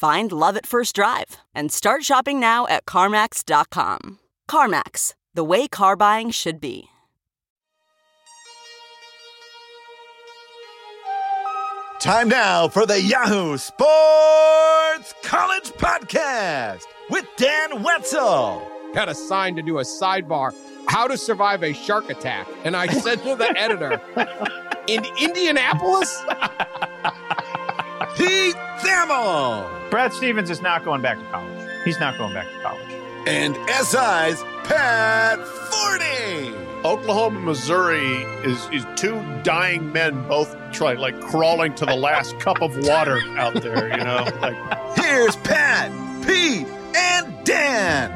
Find love at first drive and start shopping now at CarMax.com. CarMax, the way car buying should be. Time now for the Yahoo Sports College Podcast with Dan Wetzel. Got assigned to do a sidebar how to survive a shark attack. And I said to the editor, in Indianapolis? Pete Thamel. Brad Stevens is not going back to college. He's not going back to college. And SI's Pat Forde. Oklahoma, Missouri is is two dying men both try like crawling to the last cup of water out there, you know. Like here's Pat, Pete, and Dan.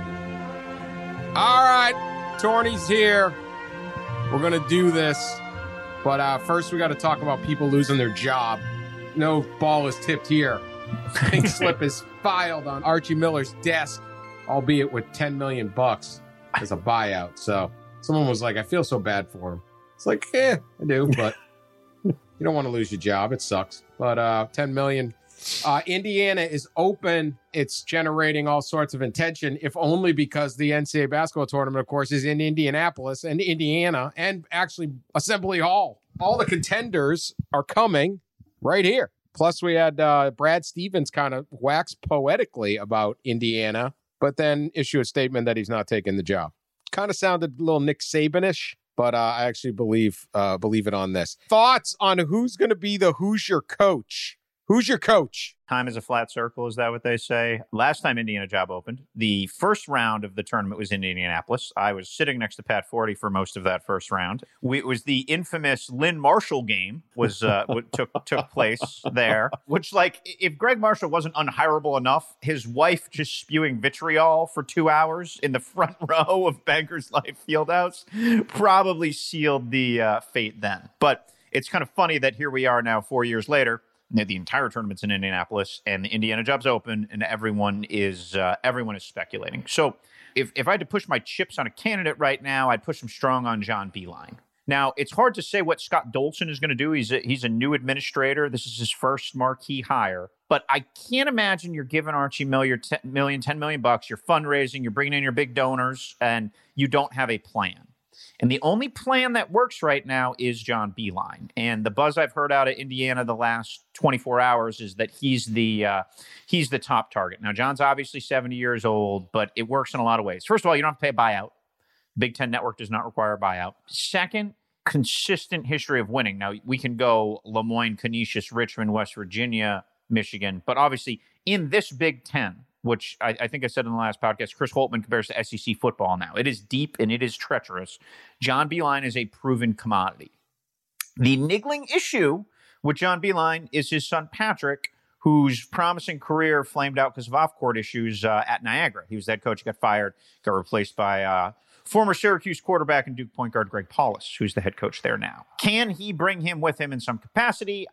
All right, Tony's here. We're gonna do this, but uh, first we got to talk about people losing their job. No ball is tipped here. Pink slip is filed on Archie Miller's desk, albeit with ten million bucks as a buyout. So someone was like, I feel so bad for him. It's like, eh, I do, but you don't want to lose your job. It sucks. But uh, 10 million. Uh, Indiana is open. It's generating all sorts of attention, if only because the NCAA basketball tournament, of course, is in Indianapolis and Indiana and actually Assembly Hall. All the contenders are coming right here. Plus, we had uh, Brad Stevens kind of wax poetically about Indiana, but then issue a statement that he's not taking the job kind of sounded a little Nick Sabanish, but uh, I actually believe uh, believe it on this. Thoughts on who's going to be the Hoosier coach? Who's your coach? Time is a flat circle. Is that what they say? Last time Indiana job opened, the first round of the tournament was in Indianapolis. I was sitting next to Pat Forde for most of that first round. We, it was the infamous Lynn Marshall game was uh, took took place there. Which, like, if Gregg Marshall wasn't unhireable enough, his wife just spewing vitriol for two hours in the front row of Bankers Life Fieldhouse probably sealed the uh, fate then. But it's kind of funny that here we are now, four years later the entire tournament's in Indianapolis, and the Indiana job's open, and everyone is uh, everyone is speculating. So, if if I had to push my chips on a candidate right now, I'd push them strong on John Beilein. Now, it's hard to say what Scott Dolson is going to do. He's a, he's a new administrator. This is his first marquee hire. But I can't imagine you're giving Archie Miller 10 million, 10 million bucks. You're fundraising. You're bringing in your big donors, and you don't have a plan. And the only plan that works right now is John Beilein. And the buzz I've heard out of Indiana the last 24 hours is that he's the uh, he's the top target. Now, John's obviously 70 years old, but it works in a lot of ways. First of all, you don't have to pay a buyout. Big Ten Network does not require a buyout. Second, consistent history of winning. Now, we can go Le Moyne, Canisius, Richmond, West Virginia, Michigan, but obviously in this Big Ten, which I, I, think I said in the last podcast, Chris Holtmann compares to SEC football now. It is deep and it is treacherous. John Beilein is a proven commodity. The niggling issue with John Beilein is his son Patrick, whose promising career flamed out because of off-court issues uh, at Niagara. He was that coach, got fired, got replaced by uh, former Syracuse quarterback and Duke point guard Greg Paulus, who's the head coach there now. Can he bring him with him in some capacity?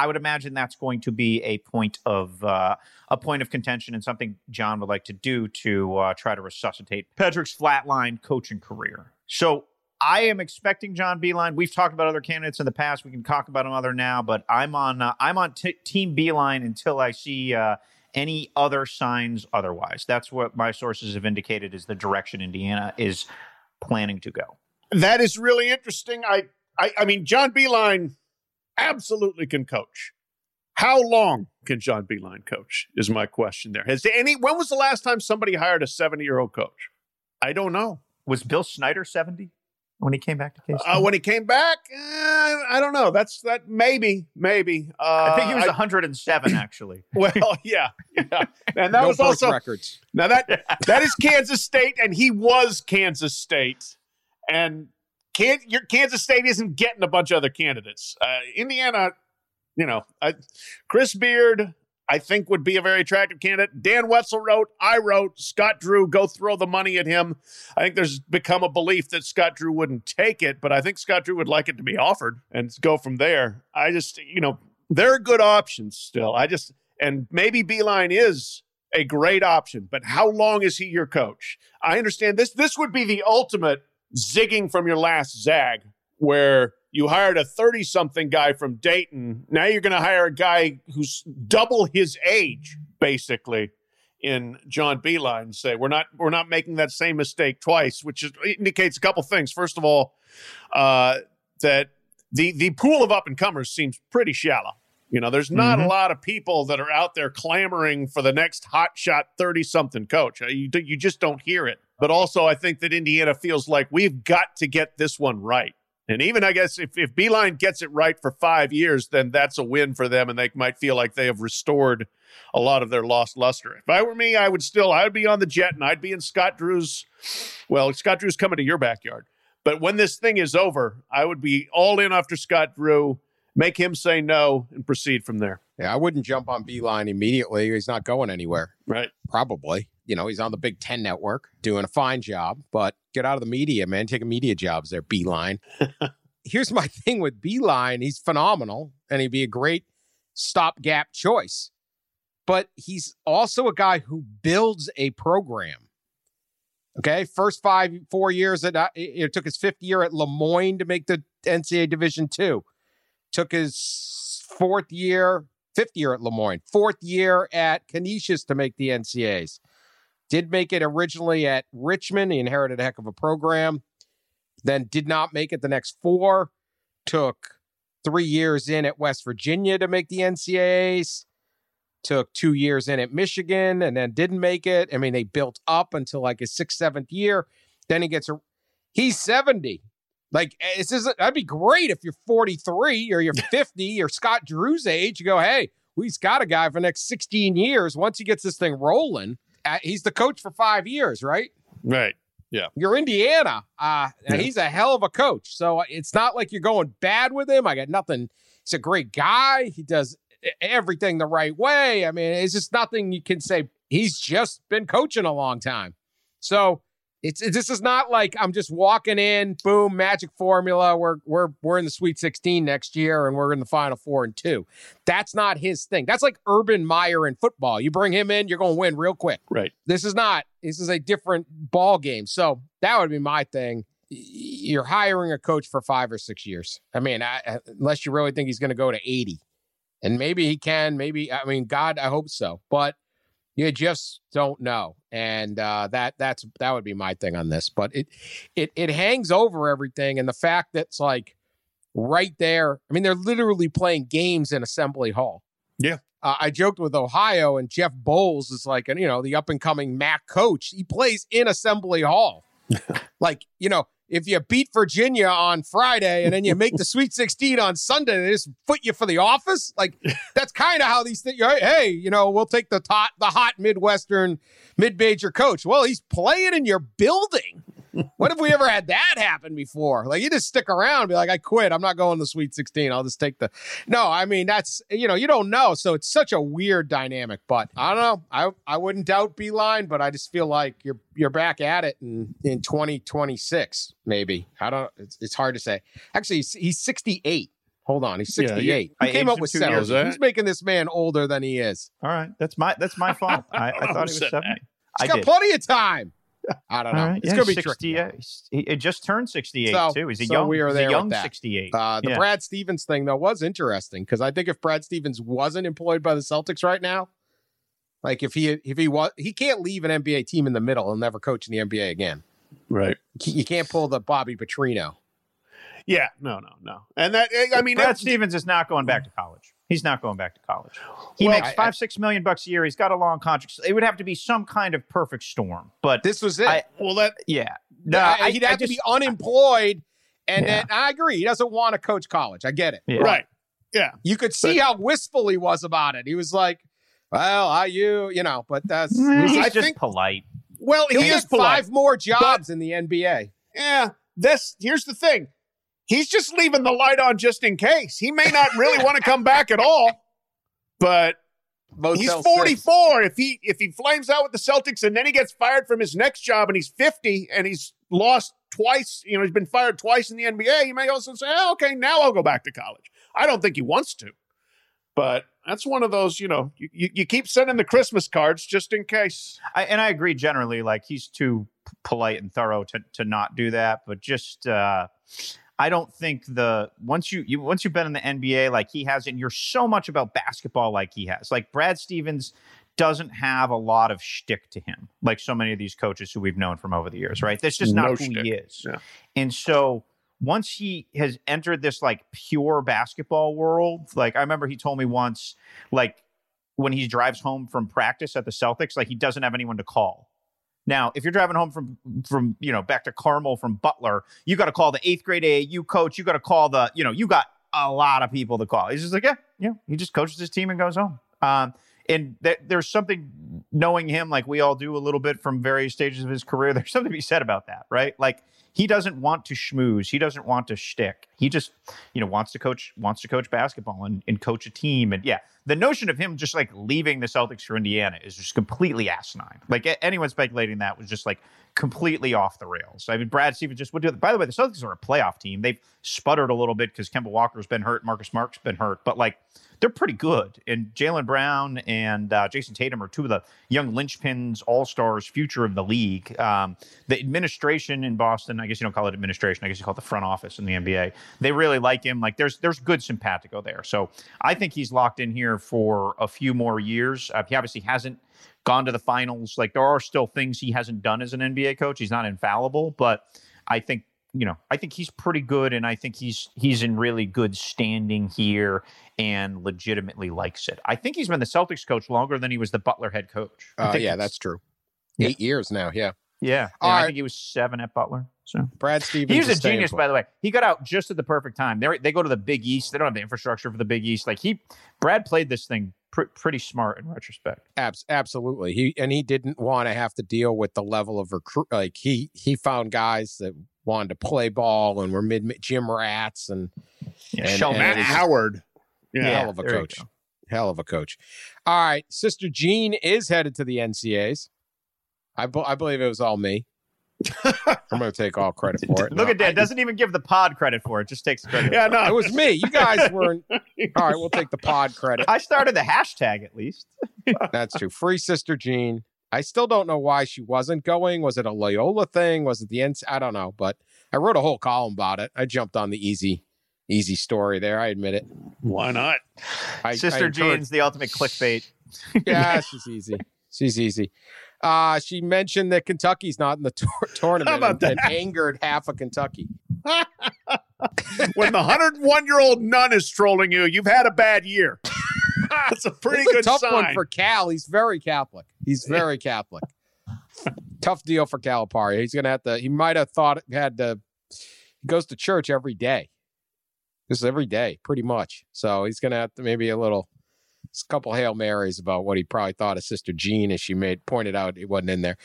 I would imagine that's going to be a point of uh, a point of contention and something John would like to do to uh, try to resuscitate Patrick's flatline coaching career. So I am expecting John Beilein. We've talked about other candidates in the past. We can talk about them other now, but I'm on uh, I'm on t- Team Beilein until I see uh, any other signs otherwise. That's what my sources have indicated is the direction Indiana is planning to go. That is really interesting. I I, I mean John Beilein absolutely can coach. How long can John Beilein coach? Is my question there. Has any when was the last time somebody hired a 70 year old coach? I don't know. Was Bill Snyder 70 when he came back to Case? Uh, when he came back, eh, I don't know. That's that maybe, maybe. Uh, I think he was 107 actually. well, yeah, yeah, and that no was also records. now that that is Kansas State, and he was Kansas State, and can, your Kansas State isn't getting a bunch of other candidates. Uh, Indiana, you know, I, Chris Beard, I think would be a very attractive candidate. Dan Wetzel wrote, I wrote, Scott Drew, go throw the money at him. I think there's become a belief that Scott Drew wouldn't take it, but I think Scott Drew would like it to be offered and go from there. I just, you know, there are good options still. I just, and maybe Beilein is a great option, but how long is he your coach? I understand this. This would be the ultimate zigging from your last zag, where you hired a 30 something guy from Dayton. Now you're going to hire a guy who's double his age, basically, in John Beilein. Say we're not we're not making that same mistake twice, which is, indicates a couple things. First of all, uh, that the the pool of up and comers seems pretty shallow. You know, there's not a lot of people that are out there clamoring for the next hot shot 30 something coach. Uh, You, you just don't hear it. But also, I think that Indiana feels like we've got to get this one right. And even, I guess, if, if Beilein gets it right for five years, then that's a win for them. And they might feel like they have restored a lot of their lost luster. If I were me, I would still, I would be on the jet and I'd be in Scott Drew's, well, Scott Drew's coming to your backyard. But when this thing is over, I would be all in after Scott Drew, make him say no, and proceed from there. Yeah, I wouldn't jump on Beilein immediately. He's not going anywhere. Right. Probably. You know, he's on the Big Ten network doing a fine job, but get out of the media, man. Taking media jobs there, Beilein. Here's my thing with Beilein. He's phenomenal and he'd be a great stopgap choice. But he's also a guy who builds a program. Okay. First five, four years at, uh, it it took his fifth year at Le Moyne to make the NCAA Division two. Took his fourth year, fifth year at Le Moyne, fourth year at Canisius to make the NCAAs. Did make it originally at Richmond. He inherited a heck of a program. Then did not make it the next four. Took three years in at West Virginia to make the NCAAs. Took two years in at Michigan and then didn't make it. I mean, they built up until like his sixth, seventh year. Then he gets a, he's 70. Like, it's just, that'd be great if you're 43 or you're 50 or Scott Drew's age. You go, hey, we've got a guy for the next 16 years. Once he gets this thing rolling, uh, he's the coach for five years, right? Right. Yeah. You're Indiana. Uh, and He's a hell of a coach. So it's not like you're going bad with him. I got nothing. He's a great guy. He does everything the right way. I mean, it's just nothing you can say. He's just been coaching a long time. So it's, it's this is not like I'm just walking in, boom, magic formula. We're we're we're in the Sweet 16 next year and we're in the Final Four and two. That's not his thing. That's like Urban Meyer in football. You bring him in, you're going to win real quick. Right. This is not. This is a different ball game. So that would be my thing. You're hiring a coach for five or six years. I mean, I- unless you really think he's going to go to 80, and maybe he can. Maybe I mean, God, I hope so. But you just don't know, and uh, that that's that would be my thing on this. But it it it hangs over everything, and the fact that it's like right there. I mean, they're literally playing games in Assembly Hall. Yeah. Uh, I joked with Ohio, and Jeff Boals is like, you know, the up and coming MAC coach. He plays in Assembly Hall. like, you know, if you beat Virginia on Friday and then you make the Sweet 16 on Sunday, they just put you for the office. Like, that's kind of how these things. Hey, you know, we'll take the hot, the hot Midwestern mid-major coach. Well, he's playing in your building. What if we ever had that happen before? Like you just stick around, and be like, I quit. I'm not going to Sweet 16. I'll just take the. No, I mean that's you know you don't know, so it's such a weird dynamic. But I don't know. I I wouldn't doubt Beilein, but I just feel like you're you're back at it in in 2026 maybe. I don't. It's, it's hard to say. Actually, he's, he's 68. Hold on, he's Yeah, 68. I came up with two seven? years? Who's making this man older than he is? All right, that's my that's my fault. I, I thought he was said that? seventy. He's I got did. plenty of time. I don't know. All right, It's yeah, gonna be 60, tricky. uh, he, it just turned sixty-eight So- too. He's a so young. we are he's there a young sixty-eight. Uh, the Yeah. Brad Stevens thing though was interesting because I think if Brad Stevens wasn't employed by the Celtics right now, like if he if he was he can't leave an NBA team in the middle and never coach in the NBA again. Right. You can't pull the Bobby Petrino. Yeah. No. No. No. And that I mean, Brad Stevens is not going back to college. He's not going back to college. He Well, makes I- five, six million bucks a year. He's got a long contract. It would have to be some kind of perfect storm. But This was it. I- Well, that yeah, no, I- I, he'd I have to be unemployed. And Yeah. then I agree. He doesn't want to coach college. I get it. Yeah. right. Yeah. You could see how wistful he was about it. He was like, well, I, you, you know, but that's, He's I just think- polite. Well, he'll he is get polite. five more jobs in the NBA. Yeah. This here's the thing. He's just leaving the light on just in case. He may not really want to come back at all, but Motel he's six. 44. If he if he flames out with the Celtics and then he gets fired from his next job and he's 50 and he's lost twice, you know, he's been fired twice in the NBA, he may also say, oh, okay, now I'll go back to college. I don't think he wants to. But that's one of those, you know, you, you, you keep sending the Christmas cards just in case. I, and I agree generally. Like he's too polite and thorough to to not do that. But just uh, I don't think the once you, you once you've been in the NBA like he has, and you're so much about basketball like he has. Like Brad Stevens doesn't have a lot of shtick to him, like so many of these coaches who we've known from over the years. Right? That's just not No who shtick. he is. Yeah. And so once he has entered this like pure basketball world, like I remember he told me once, like when he drives home from practice at the Celtics, like he doesn't have anyone to call. Now, if you're driving home from from you know back to Carmel from Butler, you got to call the eighth grade AAU coach. You got to call the you know you got a lot of people to call. He's just like yeah yeah. He just coaches his team and goes home. Um, and th- there's something knowing him like we all do a little bit from various stages of his career. There's something to be said about that, right? Like he doesn't want to schmooze. He doesn't want to shtick. He just, you know, wants to coach, wants to coach basketball and, and coach a team. And yeah, the notion of him just like leaving the Celtics for Indiana is just completely asinine. Like anyone speculating that was just like completely off the rails. I mean, Brad Stevens just would do it. By the way, the Celtics are a playoff team. They've sputtered a little bit because Kemba Walker's been hurt, Marcus Smart's been hurt, but like they're pretty good. And Jaylen Brown and uh, Jayson Tatum are two of the young linchpins, all stars, future of the league. Um, the administration in Boston, I guess you don't call it administration, I guess you call it the front office in the NBA. They really like him. Like there's there's good simpatico there. So I think he's locked in here for a few more years. Uh, he obviously hasn't gone to the finals. Like there are still things he hasn't done as an NBA coach. He's not infallible, but I think you know, I think he's pretty good, and I think he's he's in really good standing here and legitimately likes it. I think he's been the Celtics coach longer than he was the Butler head coach. I Uh, yeah, that's true. Yeah. Eight years now. Yeah. Yeah. All yeah I think he was seven at Butler. So Brad Stevens. he was a genius, by the way. He got out just at the perfect time. They they go to the Big East. They don't have the infrastructure for the Big East. Like he, Brad played this thing pr- pretty smart in retrospect. Abs- absolutely. He and he didn't want to have to deal with the level of recruit. Like he he found guys that wanted to play ball and were mid gym rats and Yeah, And- Sheldon and Matt it was- Hayes. Howard. Yeah. Yeah, hell of a there coach. Hell of a coach. All right, Sister Jean is headed to the NCAAs. I, be- I believe it was all me. I'm going to take all credit for it. Look No, at Dan. I- Doesn't even give the pod credit for it. Just takes credit. Yeah, no. it was me. You guys weren't. All right, we'll take the pod credit. I started the hashtag at least. That's true. Free Sister Jean. I still don't know why she wasn't going. Was it a Loyola thing? Was it the end? I don't know, but I wrote a whole column about it. I jumped on the easy, easy story there. I admit it. Why not? I, Sister I encourage- Jean's the ultimate clickbait. Yeah, she's easy. She's easy. Uh, she mentioned that Kentucky's not in the tour- tournament How about and, and that? angered half of Kentucky. when the 101 year old nun is trolling you, you've had a bad year. That's a pretty good a tough sign. one for Cal. He's very Catholic. He's very Catholic. tough deal for Calipari. He's gonna have to. He might have thought had to. He goes to church every day. This is every day, pretty much. So he's gonna have to maybe a little. It's a couple hail marys about what he probably thought of Sister Jean, as she made pointed out it wasn't in there.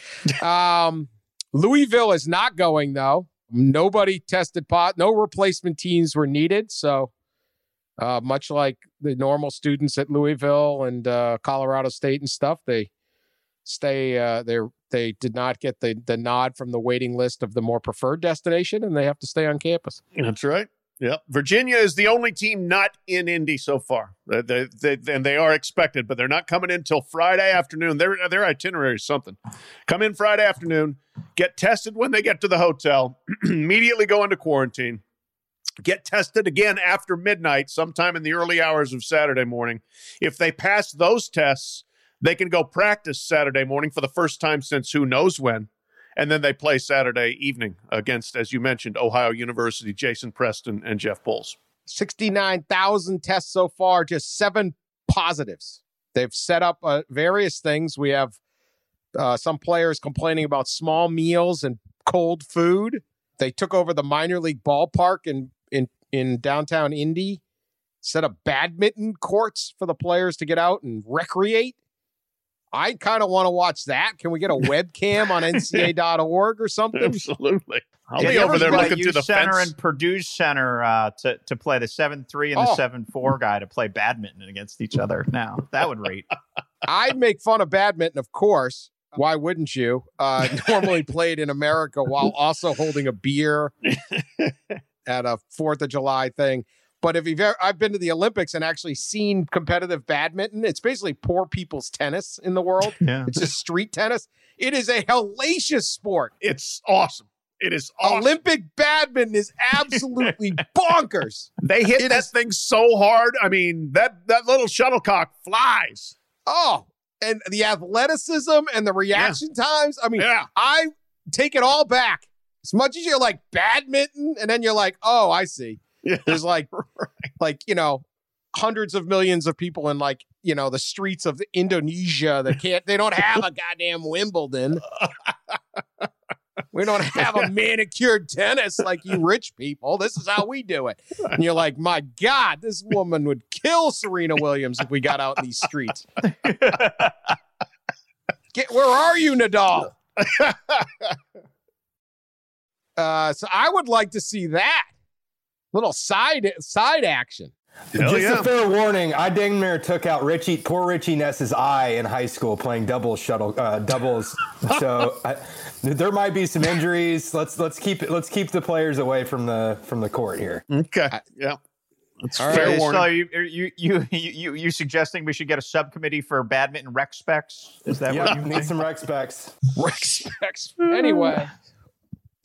Um, Louisville is not going though. Nobody tested pot. No replacement teams were needed. So uh, much like the normal students at Louisville and uh, Colorado State and stuff, they stay. Uh, they they did not get the the nod from the waiting list of the more preferred destination, and they have to stay on campus. That's right. Yep. Virginia is the only team not in Indy so far. They, they, they, and they are expected, but they're not coming in till Friday afternoon. Their, their itinerary is something. Come in Friday afternoon, get tested when they get to the hotel, immediately go into quarantine, get tested again after midnight, sometime in the early hours of Saturday morning. If they pass those tests, they can go practice Saturday morning for the first time since who knows when. And then they play Saturday evening against, as you mentioned, Ohio University, Jason Preston and Jeff Boals. 69,000 tests so far, just seven positives. They've set up uh, various things. We have uh, some players complaining about small meals and cold food. They took over the minor league ballpark in in in downtown Indy, set up badminton courts for the players to get out and recreate. I kind of want to watch that. Can we get a webcam on NCAA.org or something? Absolutely. I'll Yeah, be over there looking U to the center fence. and Purdue center uh, to to play the seven three and the Oh. seven four guy to play badminton against each other. Now that would rate. I'd make fun of badminton, of course. Why wouldn't you? Uh, normally played in America while also holding a beer at a Fourth of July thing. But if you've ever, I've been to the Olympics and actually seen competitive badminton. It's basically poor people's tennis in the world. Yeah. It's just street tennis. It is a hellacious sport. It's awesome. It is awesome. Olympic badminton is absolutely bonkers. they hit it that is- thing so hard. I mean, that that little shuttlecock flies. Oh, and the athleticism and the reaction times. I mean, Yeah. I take it all back. As much as you're like badminton, and then you're like, oh, I see. Yeah. There's like, like you know, hundreds of millions of people in like you know the streets of Indonesia that can't. They don't have a goddamn Wimbledon. We don't have a manicured tennis like you rich people. This is how we do it. And you're like, my God, this woman would kill Serena Williams if we got out in these streets. Get where are you, Nadal? Uh, so I would like to see that little side side action. Hell Just yeah. a fair warning, I dang near took out Richie, poor Richie Ness's eye in high school playing doubles shuttle, uh, doubles. so I, there might be some injuries. Let's let's keep it. Let's keep the players away from the from the court here. Okay. Yeah. That's All fair right, So warning. are you, are you you you you you suggesting we should get a subcommittee for badminton rec specs? Is that what you need some rec specs. Respects. Anyway,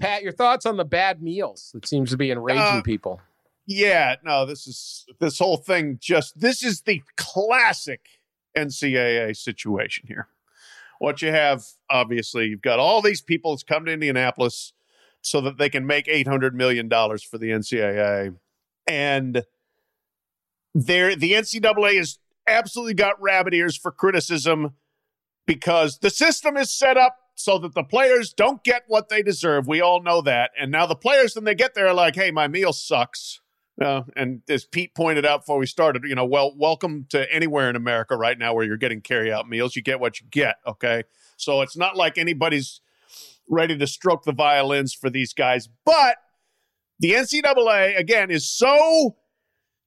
Pat, your thoughts on the bad meals that seems to be enraging Uh, people? Yeah, no, this is this whole thing just this is the classic NCAA situation here. What you have, obviously, you've got all these people that's come to Indianapolis so that they can make eight hundred million dollars for the NCAA, and there the NCAA has absolutely got rabbit ears for criticism because the system is set up so that the players don't get what they deserve. We all know that, and now the players, when they get there, are like, "Hey, my meal sucks." Uh, and as Pete pointed out before we started, you know, well, welcome to anywhere in America right now where you're getting carry out meals. You get what you get. Okay. So it's not like anybody's ready to stroke the violins for these guys. But the NCAA, again, is so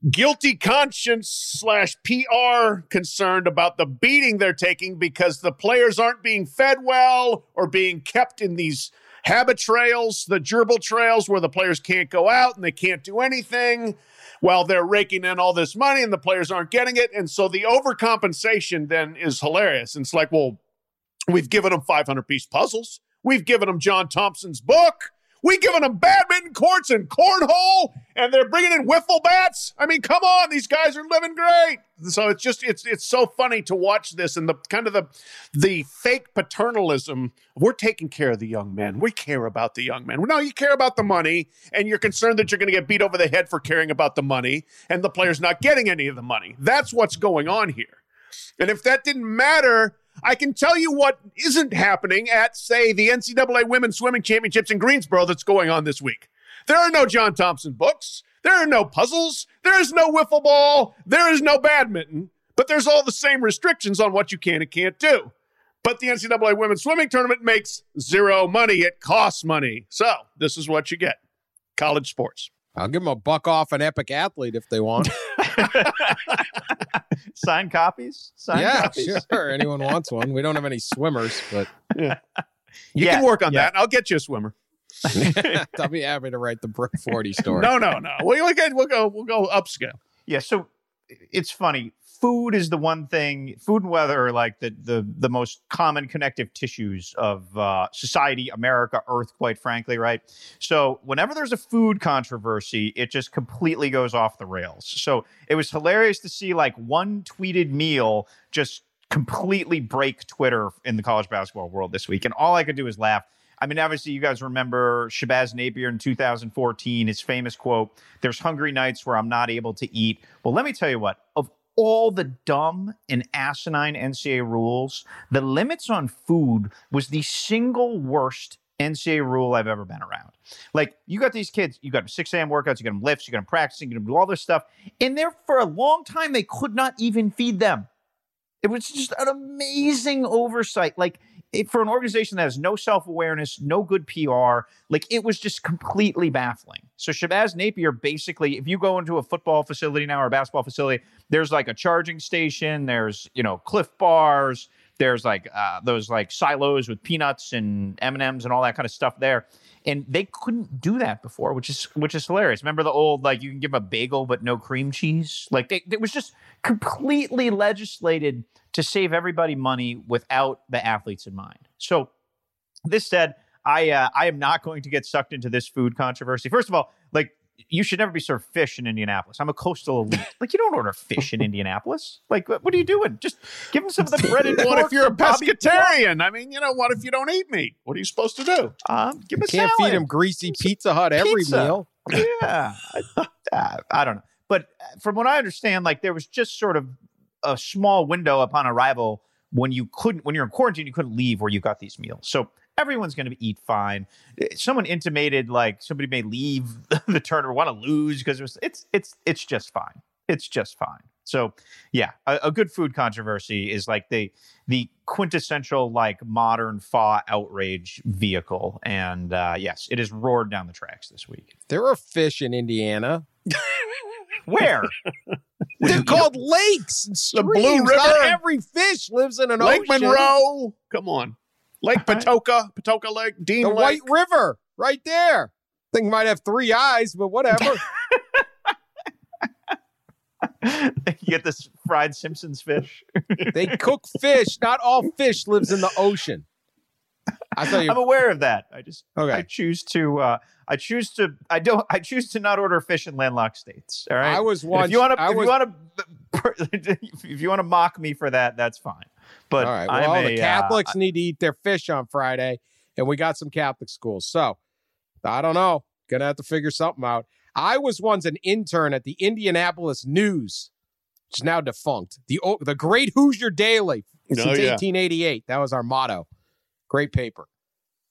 guilty conscience slash PR concerned about the beating they're taking because the players aren't being fed well or being kept in these habit trails, the gerbil trails where the players can't go out and they can't do anything while they're raking in all this money and the players aren't getting it. And so the overcompensation then is hilarious. And it's like, well, we've given them 500 piece puzzles. We've given them John Thompson's book. We've given them badminton courts and cornhole, and they're bringing in wiffle bats. I mean, come on, these guys are living great. So it's just it's it's so funny to watch this and the kind of the the fake paternalism. We're taking care of the young men. We care about the young men. No, you care about the money, and you're concerned that you're going to get beat over the head for caring about the money, and the players not getting any of the money. That's what's going on here. And if that didn't matter, I can tell you what isn't happening at, say, the NCAA Women's Swimming Championships in Greensboro that's going on this week. There are no John Thompson books. There are no puzzles. There is no wiffle ball. There is no badminton. But there's all the same restrictions on what you can and can't do. But the NCAA Women's Swimming Tournament makes zero money. It costs money. So this is what you get college sports. I'll give them a buck off an epic athlete if they want. Sign copies. Sign yeah, copies. sure. Anyone wants one. We don't have any swimmers, but You Yeah, can work on yeah. that. I'll get you a swimmer. I'll be happy to write the Brooke Forde story. No, no, no. We, we can, we'll go. We'll go upscale. Yeah, so it's funny. Food is the one thing. Food and weather are like the the the most common connective tissues of uh, society, America, Earth. Quite frankly, right? So whenever there's a food controversy, it just completely goes off the rails. So it was hilarious to see like one tweeted meal just completely break Twitter in the college basketball world this week, and all I could do is laugh. I mean, obviously, you guys remember Shabazz Napier in 2014, his famous quote, There's hungry nights where I'm not able to eat. Well, let me tell you what, of all the dumb and asinine NCAA rules, the limits on food was the single worst NCAA rule I've ever been around. Like, you got these kids, you got them 6 a.m. workouts, you got them lifts, you got them practicing, you got them do all this stuff. And there, for a long time, they could not even feed them. It was just an amazing oversight. Like, it, for an organization that has no self awareness, no good PR, like it was just completely baffling. So Shabazz Napier basically, if you go into a football facility now or a basketball facility, there's like a charging station, there's you know Clif bars, there's like uh, those like silos with peanuts and M and M's and all that kind of stuff there. And they couldn't do that before, which is which is hilarious. Remember the old like you can give a bagel but no cream cheese? Like they, it was just completely legislated to save everybody money without the athletes in mind. So, this said, I uh, I am not going to get sucked into this food controversy. First of all, like you should never be served fish in Indianapolis. I'm a coastal elite. Like you don't order fish in Indianapolis. Like what, what are you doing? Just give them some of the bread and What if you're a from Bobby pescatarian? I mean, you know, what if you don't eat meat? What are you supposed to do? Um, give You them a can't salad. feed him greasy Pizza Hut every pizza. meal. yeah, I, uh, I don't know. But uh, from what I understand, like there was just sort of a small window upon arrival when you couldn't, when you're in quarantine, you couldn't leave where you got these meals. So everyone's going to eat fine. Uh, Someone intimated like somebody may leave the tournament, want to lose because it was, it's it's it's just fine. It's just fine. So yeah, a, a good food controversy is like the the quintessential like modern FA outrage vehicle, and uh, yes, it has roared down the tracks this week. There are fish in Indiana. Where? They're called lakes and The streams. Blue Not River. every fish lives in an Lake ocean. Monroe. Come on. Lake Patoka, Patoka Lake, Dean The Lake. White River, right there. Thing might have three eyes, but whatever. you get this fried Simpsons fish. they cook fish. Not all fish lives in the ocean. I thought I'm aware of that. I just okay. I choose to uh I choose to I don't I choose to not order fish in landlocked states. All right. I was And once. if you want to if was, you want to if you want to mock me for that, that's fine. But all right. Well, a, the uh, Catholics need to eat their fish on Friday, and we got some Catholic schools. So I don't know. Gonna have to figure something out. I was once an intern at the Indianapolis News, which is now defunct. The the Great Hoosier Daily Oh, since yeah. 1888. That was our motto. Great paper,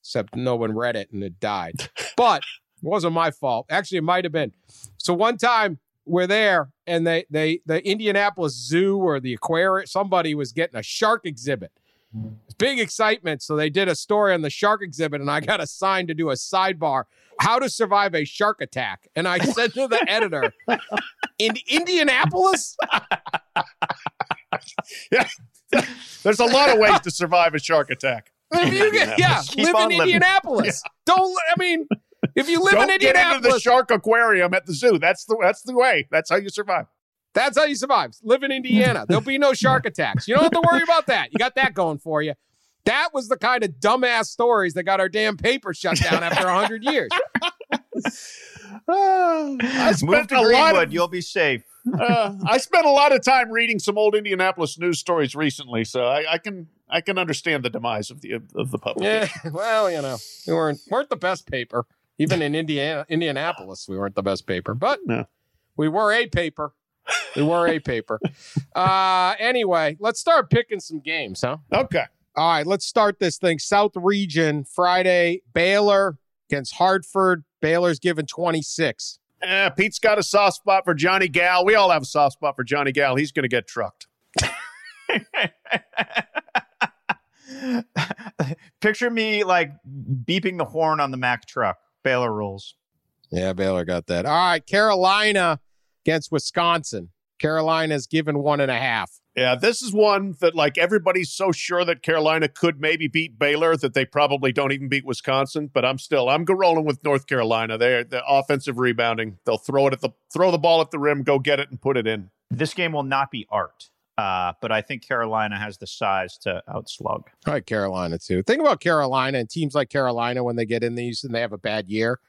except no one read it and it died. But it wasn't my fault. Actually, it might have been. So one time we're there, and they they the Indianapolis Zoo or the aquarium, somebody was getting a shark exhibit. Mm-hmm. Big excitement. So they did a story on the shark exhibit, and I got assigned to do a sidebar how to survive a shark attack. And I said to the editor, in Indianapolis? yeah. There's a lot of ways to survive a shark attack. If you get, yeah, Just keep live in living. Indianapolis. Don't, I mean, if you live Don't in get into the shark aquarium at the zoo. That's the that's the way. That's how you survive. that's how you survive. Live in Indiana. There'll be no shark attacks. You don't have to worry about that. You got that going for you. That was the kind of dumbass stories that got our damn paper shut down after 100 years. I move spent to a lot of you'll be safe. uh, I spent a lot of time reading some old Indianapolis news stories recently, so I, I can I can understand the demise of the of the public. Yeah, well, you know, we weren't weren't the best paper. Even in Indiana, Indianapolis, we weren't the best paper, but No. we were a paper. We were a paper. Uh, anyway, let's start picking some games, huh? Okay. All right, let's start this thing. South Region Friday, Baylor against Hartford. Baylor's given 26. Uh, Pete's got a soft spot for Johnny Gal. We all have a soft spot for Johnny Gal. He's going to get trucked. Picture me like beeping the horn on the Mack truck. Baylor rules. Yeah, Baylor got that. All right, Carolina against Wisconsin. Carolina's given one and a half. Yeah, this is one that like everybody's so sure that Carolina could maybe beat Baylor that they probably don't even beat Wisconsin. But I'm still I'm go rolling with North Carolina. They're the offensive rebounding. They'll throw it at the throw the ball at the rim, go get it, and put it in. This game will not be art, uh, but I think Carolina has the size to outslug. All right, Carolina too. Think about Carolina and teams like Carolina when they get in these and they have a bad year.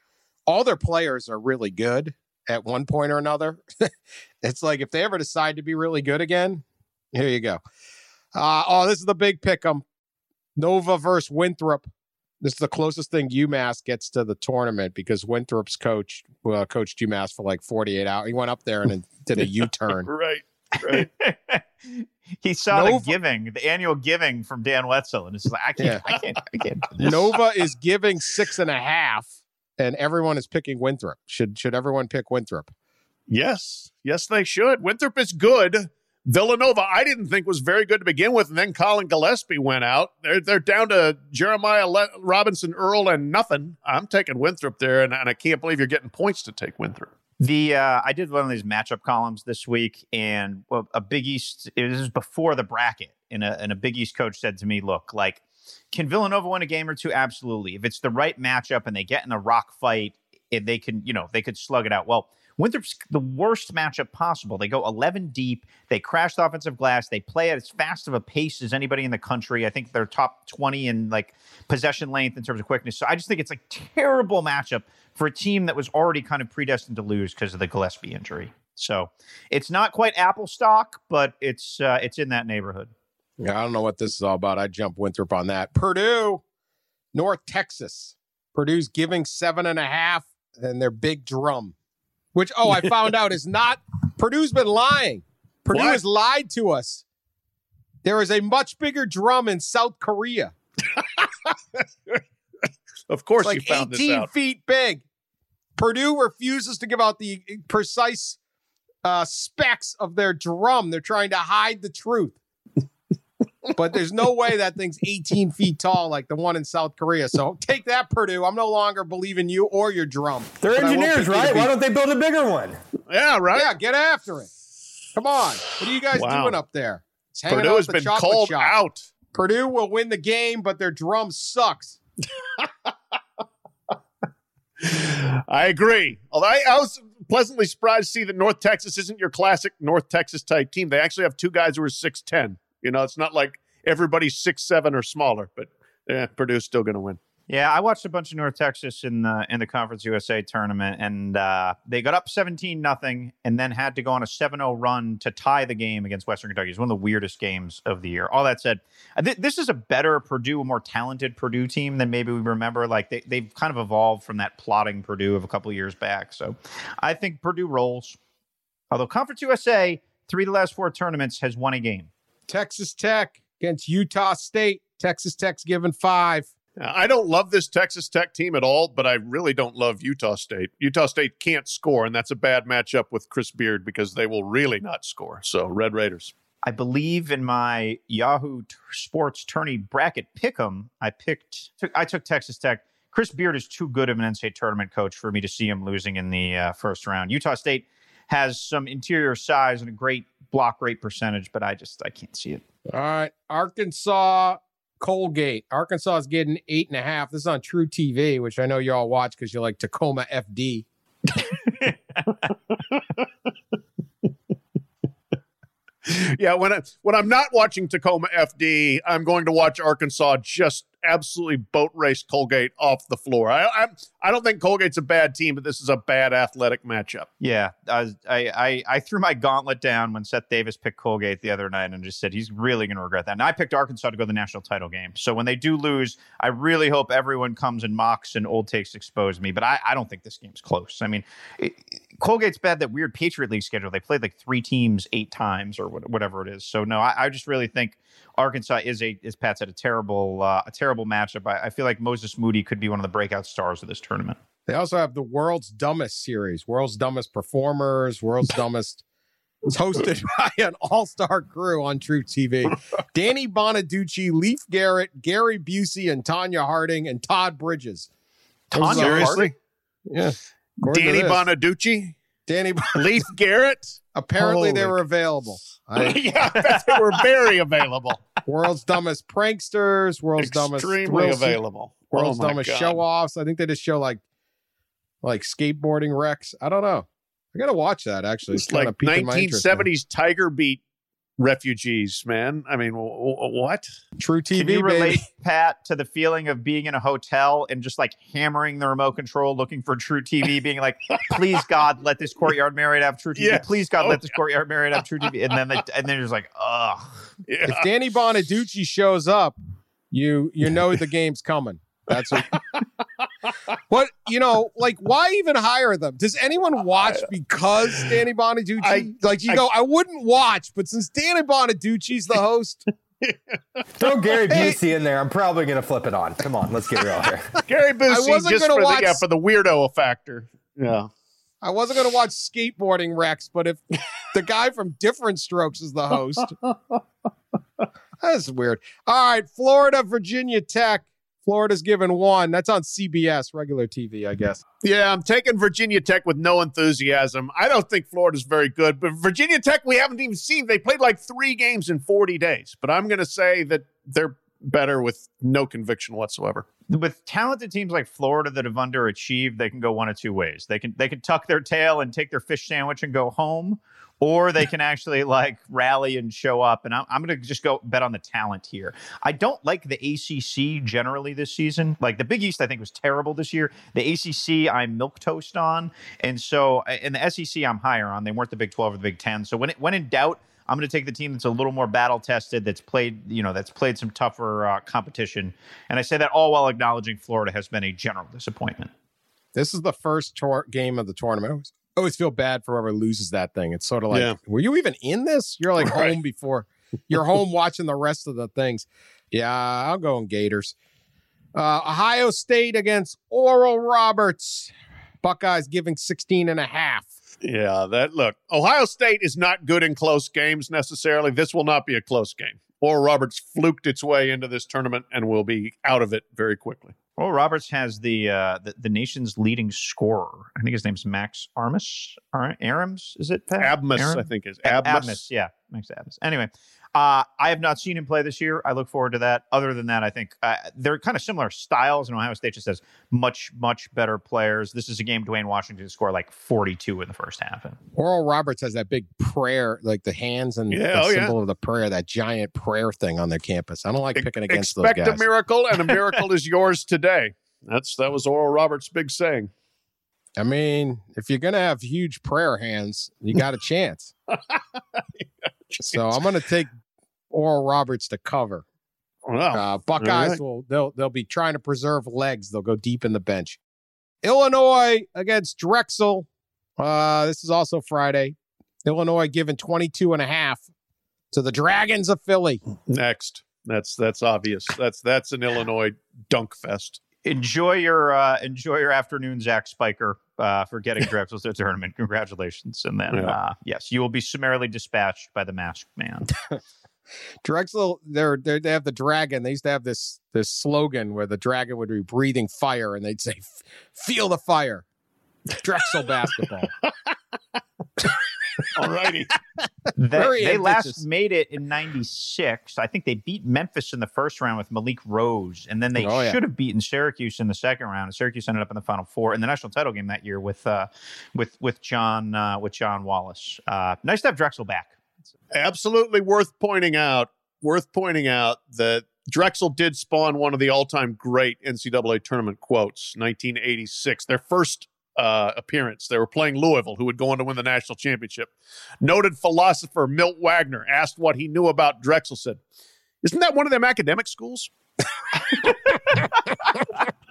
All their players are really good at one point or another. it's like if they ever decide to be really good again, here you go. Uh, oh, this is the big pick 'em. Nova versus Winthrop. This is the closest thing UMass gets to the tournament because Winthrop's coach uh, coached UMass for like 48 hours. He went up there and did a U turn. Right. Right. he saw Nova- the giving, the annual giving from Dan Wetzel, and it's like I can't, Yeah. I can't, I can't. do this. Nova is giving six and a half, and everyone is picking Winthrop. Should should everyone pick Winthrop? Yes, yes, they should. Winthrop is good. Villanova, I didn't think was very good to begin with, and then Collin Gillespie went out. They're they're down to Jeremiah Le- Robinson Earl and nothing. I'm taking Winthrop there, and, and I can't believe you're getting points to take Winthrop. The uh, I did one of these matchup columns this week, and a Big East. It was before the bracket, and a and a Big East coach said to me, "Look, like, can Villanova win a game or two? Absolutely. If it's the right matchup and they get in a rock fight, if they can, you know, they could slug it out. Well, Winthrop's the worst matchup possible. They go 11 deep. They crash the offensive glass. They play at as fast of a pace as anybody in the country. I think they're top 20 in like possession length in terms of quickness. So I just think it's a terrible matchup for a team that was already kind of predestined to lose because of the Gillespie injury. So it's not quite apple stock, but it's uh, it's in that neighborhood. Yeah, I don't know what this is all about. I jump Winthrop on that. Purdue, North Texas. Purdue's giving seven and a half, and their big drum, which oh, I found out is not. Purdue's been lying. Purdue What? has lied to us. There is a much bigger drum in South Korea. Of course, It's you like found this 18 out. feet big. Purdue refuses to give out the precise uh, specs of their drum. They're trying to hide the truth. But there's no way that thing's 18 feet tall like the one in South Korea. So take that, Purdue. I'm no longer believing you or your drum. They're But I won't engineers, pick you to right? beat- Why don't they build a bigger one? Yeah, right. Yeah, get after it. Come on. What are you guys Wow. doing up there? It's Purdue out has the been called shop. out. Purdue will win the game, but their drum sucks. I agree. Although I, I was pleasantly surprised to see that North Texas isn't your classic North Texas type team. They actually have two guys who are six ten. You know, it's not like everybody's six seven or smaller. But yeah, Purdue's still going to win. Yeah, I watched a bunch of North Texas in the in the Conference USA tournament, and uh, they got up seventeen nothing, and then had to go on a 7-0 run to tie the game against Western Kentucky. It's one of the weirdest games of the year. All that said, I thi- this is a better Purdue, a more talented Purdue team than maybe we remember. Like they they've kind of evolved from that plotting Purdue of a couple years back. So I think Purdue rolls. Although Conference USA, three of the last four tournaments has won a game. Texas Tech against Utah State. Texas Tech's given five. Uh, I don't love this Texas Tech team at all, but I really don't love Utah State. Utah State can't score, and that's a bad matchup with Chris Beard because they will really not score. So, Red Raiders. I believe in my Yahoo t- Sports tourney bracket pick'em, I picked. Took, I took Texas Tech. Chris Beard is too good of an NCAA tournament coach for me to see him losing in the uh, first round. Utah State has some interior size and a great block rate percentage, but I just I can't see it. All right. Arkansas, Colgate. Arkansas is getting eight and a half. This is on truTV, which I know you all watch because you like Tacoma FD. Yeah, when I when I'm not watching Tacoma FD, I'm going to watch Arkansas just absolutely boat race Colgate off the floor. I I, I don't think Colgate's a bad team, but this is a bad athletic matchup. Yeah, I, I I threw my gauntlet down when Seth Davis picked Colgate the other night and just said he's really going to regret that. And I picked Arkansas to go to the national title game. So when they do lose, I really hope everyone comes and mocks and old takes expose me. But I, I don't think this game's close. I mean, it, Colgate's bad that weird Patriot League schedule. They played like three teams eight times or whatever it is. So no, I, I just really think Arkansas is a is Pat said a terrible uh, a terrible matchup. I, I feel like Moses Moody could be one of the breakout stars of this tournament. They also have the World's Dumbest series, World's Dumbest Performers, World's Dumbest. It's hosted by an all star crew on truTV. Danny Bonaduce, Leif Garrett, Gary Busey, and Tonya Harding, and Todd Bridges. Tonya Those are- Seriously, Yeah. According Danny this. Bonaduce, Danny, Leif Garrett. apparently they were available. I, yeah, they were very available. world's Dumbest Pranksters, World's Dumbest Extremely available. Oh world's Oh Dumbest God. Show Offs. I think they just show like like skateboarding wrecks. I don't know. I gotta watch that actually. It's kinda like piquing my interest there. 1970s Tiger Beat refugees, man. I mean, w- w- what? truTV, Can you relate, baby. Pat, to the feeling of being in a hotel and just like hammering the remote control, looking for truTV, being like, "Please God, let this courtyard Marriott have truTV. Yes. Please God, Oh, let this courtyard Marriott have truTV." And then, they, and then you're just like, "Ugh." Yeah. If Danny Bonaduce shows up, you you know the game's coming. That's what. what you know, like why even hire them? Does anyone watch because Danny Bonaduce? I- like you I- go, I wouldn't watch, but since Danny Bonaduce's the host, Throw Gary Busey in there. I'm probably going to flip it on. Come on, let's get real here. Gary Busey I wasn't just gonna for watch- the yeah, for the weirdo factor. Yeah. I wasn't going to watch skateboarding wrecks, but if the guy from Diff'rent Strokes is the host, that's weird. All right, Florida, Virginia Tech. Florida's given one. That's on CBS, regular TV, I mm-hmm. guess. Yeah, I'm taking Virginia Tech with no enthusiasm. I don't think Florida's very good, but Virginia Tech, we haven't even seen. They played like three games in 40 days, but I'm going to say that they're better with no conviction whatsoever. With talented teams like Florida that have underachieved, they can go one of two ways. They can they can tuck their tail and take their fish sandwich and go home, or they can actually like rally and show up. And I'm, I'm going to just go bet on the talent here. I don't like the ACC generally this season. Like the Big East, I think was terrible this year. The ACC, I'm milk toast on, and so and the SEC, I'm higher on. They weren't the Big 12 or the Big 10. So when it, when in doubt. I'm going to take the team that's a little more battle tested, that's played, you know, that's played some tougher uh, competition, and I say that all while acknowledging Florida has been a general disappointment. This is the first tour- game of the tournament. I always, feel bad for whoever loses that thing. It's sort of like, Yeah. were you even in this? You're like Right. home before. You're home watching the rest of the things. Yeah, I'll go in Gators. Uh, Ohio State against Oral Roberts. Buckeyes giving 16 and a half. Yeah, that look, Ohio State is not good in close games necessarily. This will not be a close game. Or Roberts fluked its way into this tournament and will be out of it very quickly. Well, Roberts has the, uh, the the nation's leading scorer. I think his name's Max Armas. Ar- Arams, is it? Pat? Aram? I think, is Ab- Abmas. Abmas, yeah, Max Abmas. Anyway, uh, I have not seen him play this year. I look forward to that. Other than that, I think uh, they're kind of similar styles, and Ohio State just has much, much better players. This is a game Dwayne Washington scored like 42 in the first half. And Oral Roberts has that big prayer, like the hands and Yeah, the oh, yeah. symbol of the prayer, that giant prayer thing on their campus. I don't like picking against Expect those guys. a miracle, and a miracle is yours today. That's that was Oral Roberts' big saying. I mean, if you're gonna have huge prayer hands, you got a chance. so I'm gonna take Oral Roberts to cover. Wow. Uh, Buckeyes right. will they'll they'll be trying to preserve legs. They'll go deep in the bench. Illinois against Drexel. Uh, this is also Friday. Illinois given 22 and a half to the Dragons of Philly. Next, that's that's obvious. That's that's an Illinois dunk fest. enjoy your uh, enjoy your afternoon, Zach Spiker, uh, for getting Drexel to the tournament. Congratulations! And then, Yeah. uh, yes, you will be summarily dispatched by the masked man. Drexel, they're, they're they have the dragon. They used to have this this slogan where the dragon would be breathing fire, and they'd say, "Feel the fire." Drexel basketball. All righty. They, Very they last made it in '96. I think they beat Memphis in the first round with Malik Rose, and then they Oh, yeah. should have beaten Syracuse in the second round. And Syracuse ended up in the Final Four in the national title game that year with uh, with with John uh, with John Wallace. Uh, nice to have Drexel back. Absolutely worth pointing out. Worth pointing out that Drexel did spawn one of the all-time great NCAA tournament quotes, 1986. Their first uh, appearance, they were playing Louisville, who would go on to win the national championship. Noted philosopher Milt Wagner asked what he knew about Drexel. Said, "Isn't that one of them academic schools?"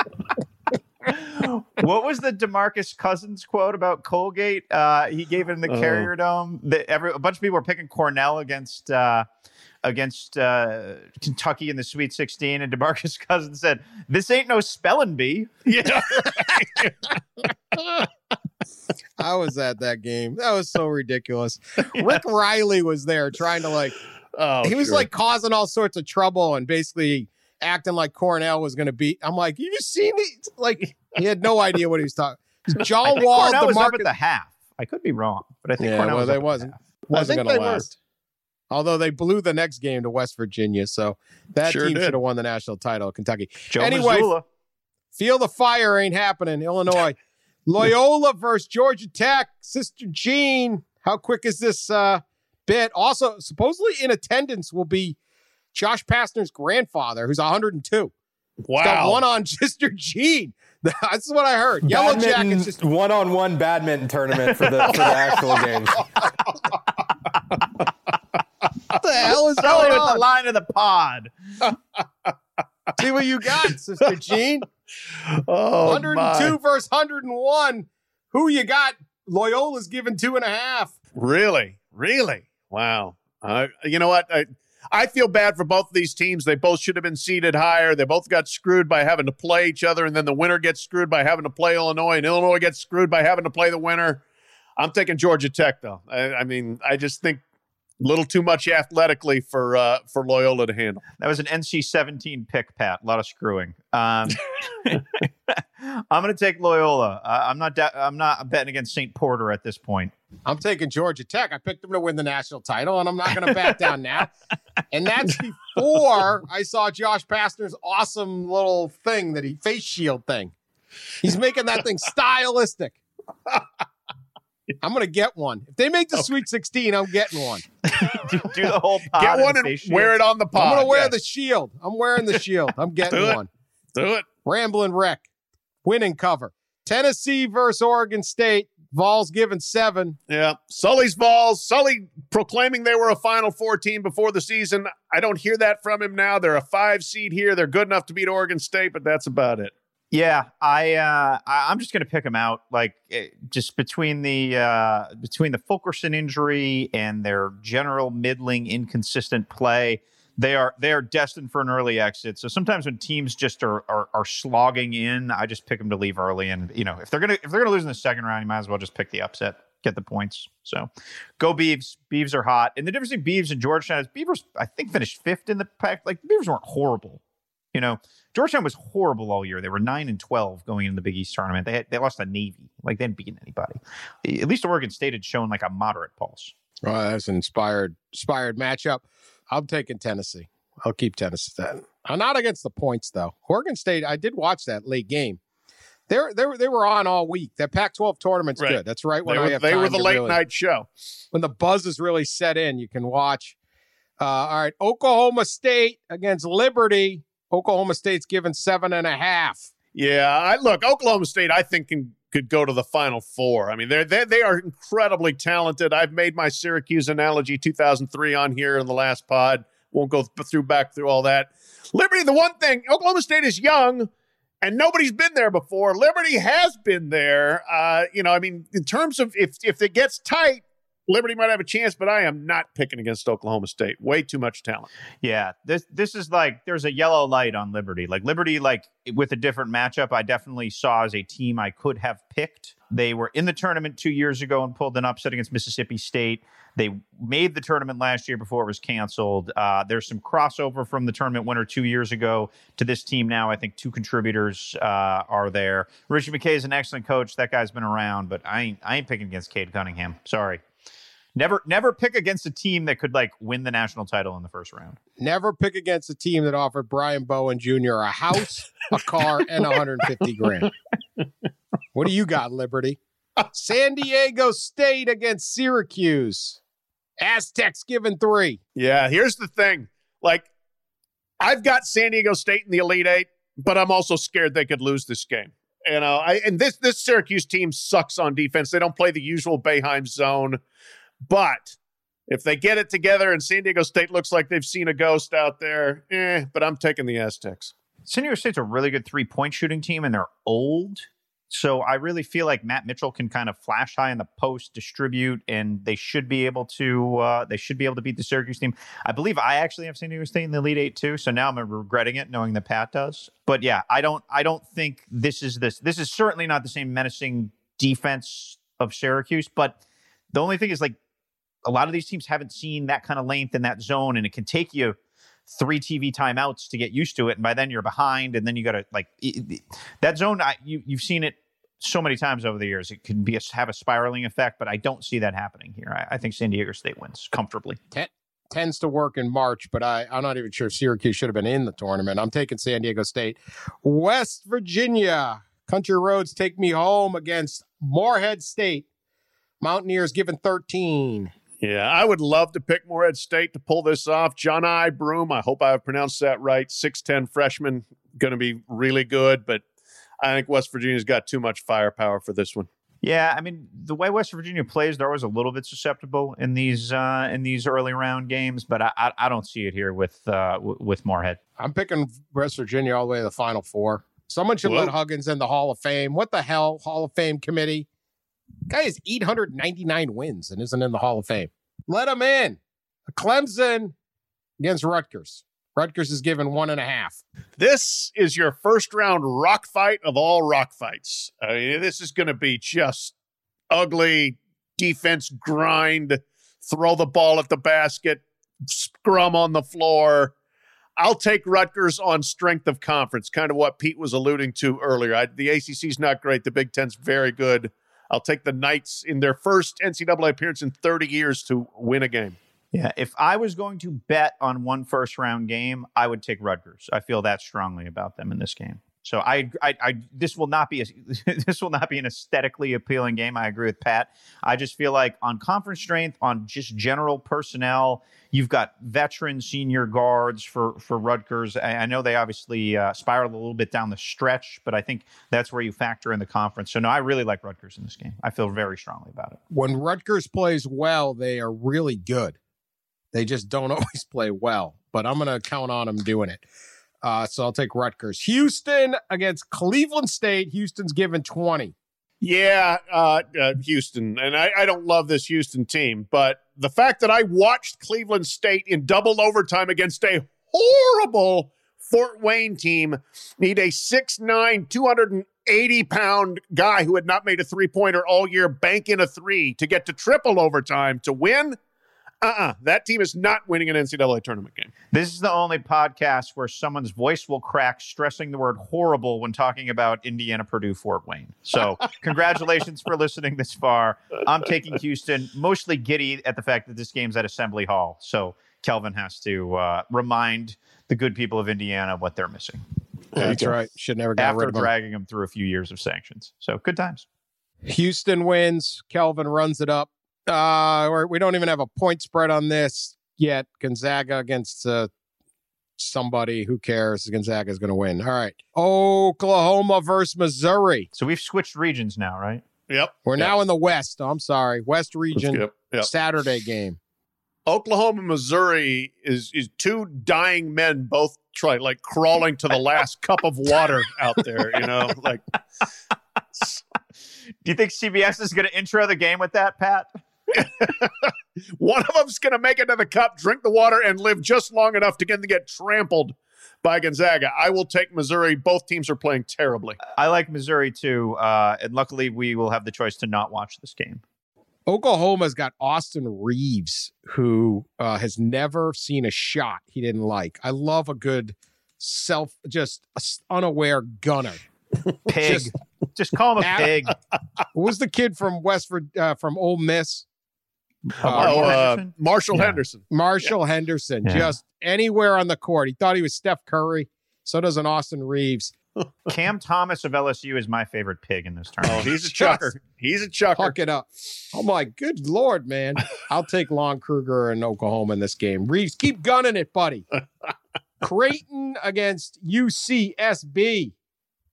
what was the Demarcus Cousins quote about Colgate? Uh, he gave it in the Oh. Carrier Dome. The, every, a bunch of people were picking Cornell against uh, against uh, Kentucky in the Sweet 16, and Demarcus Cousins said, "This ain't no spelling bee." Yeah. I was at that game. That was so ridiculous. Rick Riley was there trying to like. Oh, he was sure. like causing all sorts of trouble and basically acting like Cornell was going to beat. I'm like, you just seen it? Like he had no idea what he was talking. I John Wall, Cornell was up at the half. I could be wrong, but I think Yeah, Cornell well, was they up wasn't. half. wasn't going they to were. last. Although they blew the next game to West Virginia, so that Sure team should have won the national title. Kentucky. Joe Anyway, Mazzulla. Feel the fire ain't happening. Illinois. Loyola versus Georgia Tech. Sister Jean. How quick is this uh, bit? Also, supposedly in attendance will be Josh Pastner's grandfather, who's 102. He's got one on Sister Jean. That's what I heard. Yellow Jackets just one-on-one badminton tournament for the for the actual games. what the hell is Sully going with the line of the pod. See what you got, Sister Jean. Oh, 102 my. versus 101. Who you got? Loyola's given two and a half. Really? Really? Wow. Uh, you know what? I, I feel bad for both of these teams. They both should have been seated higher. They both got screwed by having to play each other, and then the winner gets screwed by having to play Illinois, and Illinois gets screwed by having to play the winner. I'm taking Georgia Tech, though. I, I mean, I just think a little too much athletically for uh, for Loyola to handle. That was an NC 17 pick, Pat. A lot of screwing. Um, I'm going to take Loyola. Uh, I'm not. Da- I'm not betting against St. Porter at this point. I'm taking Georgia Tech. I picked them to win the national title, and I'm not going to back down now. And that's before I saw Josh Pastner's awesome little thing that he face shield thing. He's making that thing stylistic. I'm going to get one. If they make the Sweet 16, I'm getting one. do, do the whole Get one and and wear it on the pod. I'm going to wear Yeah. the shield. I'm wearing the shield. I'm getting Do one. Do it. Ramblin' Wreck, winning cover. Tennessee versus Oregon State. Vols given seven. Yeah. Sully's balls. Sully proclaiming they were a Final Four team before the season. I don't hear that from him now. They're a five seed here. They're good enough to beat Oregon State, but that's about it. Yeah, I, uh, I'm just going to pick them out. Like eh, just between the uh, between the Fulkerson injury and their general middling, inconsistent play, they are they are destined for an early exit. So sometimes when teams just are are, are slogging in, I just pick them to leave early. And you know if they're gonna if they're gonna lose in the second round, you might as well just pick the upset, get the points. So go Beavs. Beavs are hot. And the difference between Beavs and Georgetown is Beavers I think finished fifth in the pack. Like the Beavers weren't horrible. You know, Georgetown was horrible all year. They were nine and twelve going into the Big East tournament. They had, they lost to Navy. Like they didn't beat anybody. At least Oregon State had shown like a moderate pulse. Oh, that's an inspired, inspired matchup. I'm taking Tennessee. I'll keep Tennessee. Then I'm not against the points though. Oregon State. I did watch that late game. They're they were they were on all week. That Pac-12 tournament's Right. good. That's right when They I were, have they were the late really- night show. when the buzz is really set in. You can watch. Uh, all right, Oklahoma State against Liberty. Oklahoma State's given seven and a half. Yeah, I look Oklahoma State. I think can, could go to the Final Four. I mean, they're they they are incredibly talented. I've made my Syracuse analogy 2003 on here in the last pod. Won't go through back through all that. Liberty. The one thing Oklahoma State is young. And nobody's been there before. Liberty has been there. Uh, you know, I mean, in terms of if if it gets tight, Liberty might have a chance, but I am not picking against Oklahoma State. Way too much talent. Yeah, this this is like there's a yellow light on Liberty. Like Liberty, like with a different matchup, I definitely saw as a team I could have picked. They were in the tournament two years ago and pulled an upset against Mississippi State. They made the tournament last year before it was canceled. Uh, there's some crossover from the tournament winner two years ago to this team now. I think two contributors uh, are there. Ritchie McKay is an excellent coach. That guy's been around, but I ain't I ain't picking against Cade Cunningham. Sorry. Never never pick against a team that could like win the national title in the first round. Never pick against a team that offered Brian Bowen Jr. a house, a car, and 150 grand. What do you got, Liberty? San Diego State against Syracuse. Aztecs given three. Yeah, here's the thing. Like, I've got San Diego State in the Elite Eight, but I'm also scared they could lose this game. You know, I and this this Syracuse team sucks on defense. They don't play the usual Boeheim zone, but if they get it together and San Diego State looks like they've seen a ghost out there, eh. But I'm taking the Aztecs. San Diego State's a really good three point shooting team, and they're old. So I really feel like Matt Mitchell can kind of flash high in the post, distribute, and they should be able to. Uh, they should be able to beat the Syracuse team. I believe I actually have San Diego State in the Elite Eight too. So now I'm regretting it, knowing that Pat does. But yeah, I don't. I don't think this is this. This is certainly not the same menacing defense of Syracuse. But the only thing is like a lot of these teams haven't seen that kind of length in that zone, and it can take you three TV timeouts to get used to it, and by then you're behind, and then you got to like it, it- that zone. I, you you've seen it so many times over the years. It can be a, have a spiraling effect, but I don't see that happening here. I, I think San Diego State wins comfortably. Ten, tends to work in March, but I, I'm not even sure Syracuse should have been in the tournament. I'm taking San Diego State. West Virginia. Country Roads take me home against Morehead State. Mountaineers given 13. Yeah, I would love to pick Morehead State to pull this off. Johni Broome, I hope I have pronounced that right. 6'10 freshman, going to be really good, but I think West Virginia's got too much firepower for this one. Yeah, I mean the way West Virginia plays, they're always a little bit susceptible in these uh, in these early round games, but I, I, I don't see it here with uh, w- with Morehead. I'm picking West Virginia all the way to the Final Four. Someone should Whoa. let Huggins in the Hall of Fame. What the hell, Hall of Fame committee? Guy has 899 wins and isn't in the Hall of Fame. Let him in. Clemson against Rutgers. Rutgers is given one and a half. This is your first round rock fight of all rock fights. I mean, this is going to be just ugly defense grind, throw the ball at the basket, scrum on the floor. I'll take Rutgers on strength of conference, kind of what Pete was alluding to earlier. I, the ACC's not great. The Big Ten's very good. I'll take the Knights in their first NCAA appearance in 30 years to win a game. Yeah, if I was going to bet on one first round game, I would take Rutgers. I feel that strongly about them in this game. So I, I, I this will not be a, this will not be an aesthetically appealing game. I agree with Pat. I just feel like on conference strength, on just general personnel, you've got veteran senior guards for for Rutgers. I, I know they obviously uh, spiraled a little bit down the stretch, but I think that's where you factor in the conference. So no, I really like Rutgers in this game. I feel very strongly about it. When Rutgers plays well, they are really good. They just don't always play well, but I'm going to count on them doing it. Uh, so I'll take Rutgers. Houston against Cleveland State. Houston's given 20. Yeah, uh, uh, Houston, and I, I don't love this Houston team, but the fact that I watched Cleveland State in double overtime against a horrible Fort Wayne team need a 6'9", 280 pound guy who had not made a three pointer all year bank in a three to get to triple overtime to win. Uh-uh. That team is not winning an NCAA tournament game. This is the only podcast where someone's voice will crack stressing the word horrible when talking about Indiana, Purdue, Fort Wayne. So, congratulations for listening this far. I'm taking Houston, mostly giddy at the fact that this game's at Assembly Hall. So, Kelvin has to uh, remind the good people of Indiana what they're missing That's right. Should never got after rid of them. dragging them through a few years of sanctions. So, good times. Houston wins. Kelvin runs it up. Uh, or we don't even have a point spread on this yet. Gonzaga against uh, somebody. Who cares? Gonzaga is going to win. All right. Oklahoma versus Missouri. So, we've switched regions now, right? Yep. We're Yep. now in the West. I'm sorry, West region. Yep. Yep. Saturday game. Oklahoma, Missouri is is two dying men both try like crawling to the last cup of water out there. You know, like Do you think CBS is going to intro the game with that, Pat? one of them's going to make it to the cup, drink the water, and live just long enough to get to get trampled by Gonzaga. I will take Missouri. Both teams are playing terribly. I like Missouri too, uh, and luckily we will have the choice to not watch this game. Oklahoma's got Austin Reaves, who uh, has never seen a shot he didn't like. I love a good self, just unaware gunner. Pig, Just- just, call him a pig. What was the kid from West Vir- uh, from Ole Miss? Uh, oh, Marshall uh, Henderson? Marshall Yeah. Henderson. Marshall Henderson, Yeah. just anywhere on the court. He thought he was Steph Curry. So does an Austin Reaves. Cam Thomas of LSU is my favorite pig in this tournament. Oh, tournament. he's a chucker. He's a chucker. Huck it up. I'm like, good lord, man. I'll take Lon Kruger and Oklahoma in this game. Reaves, keep gunning it, buddy. Creighton against UCSB.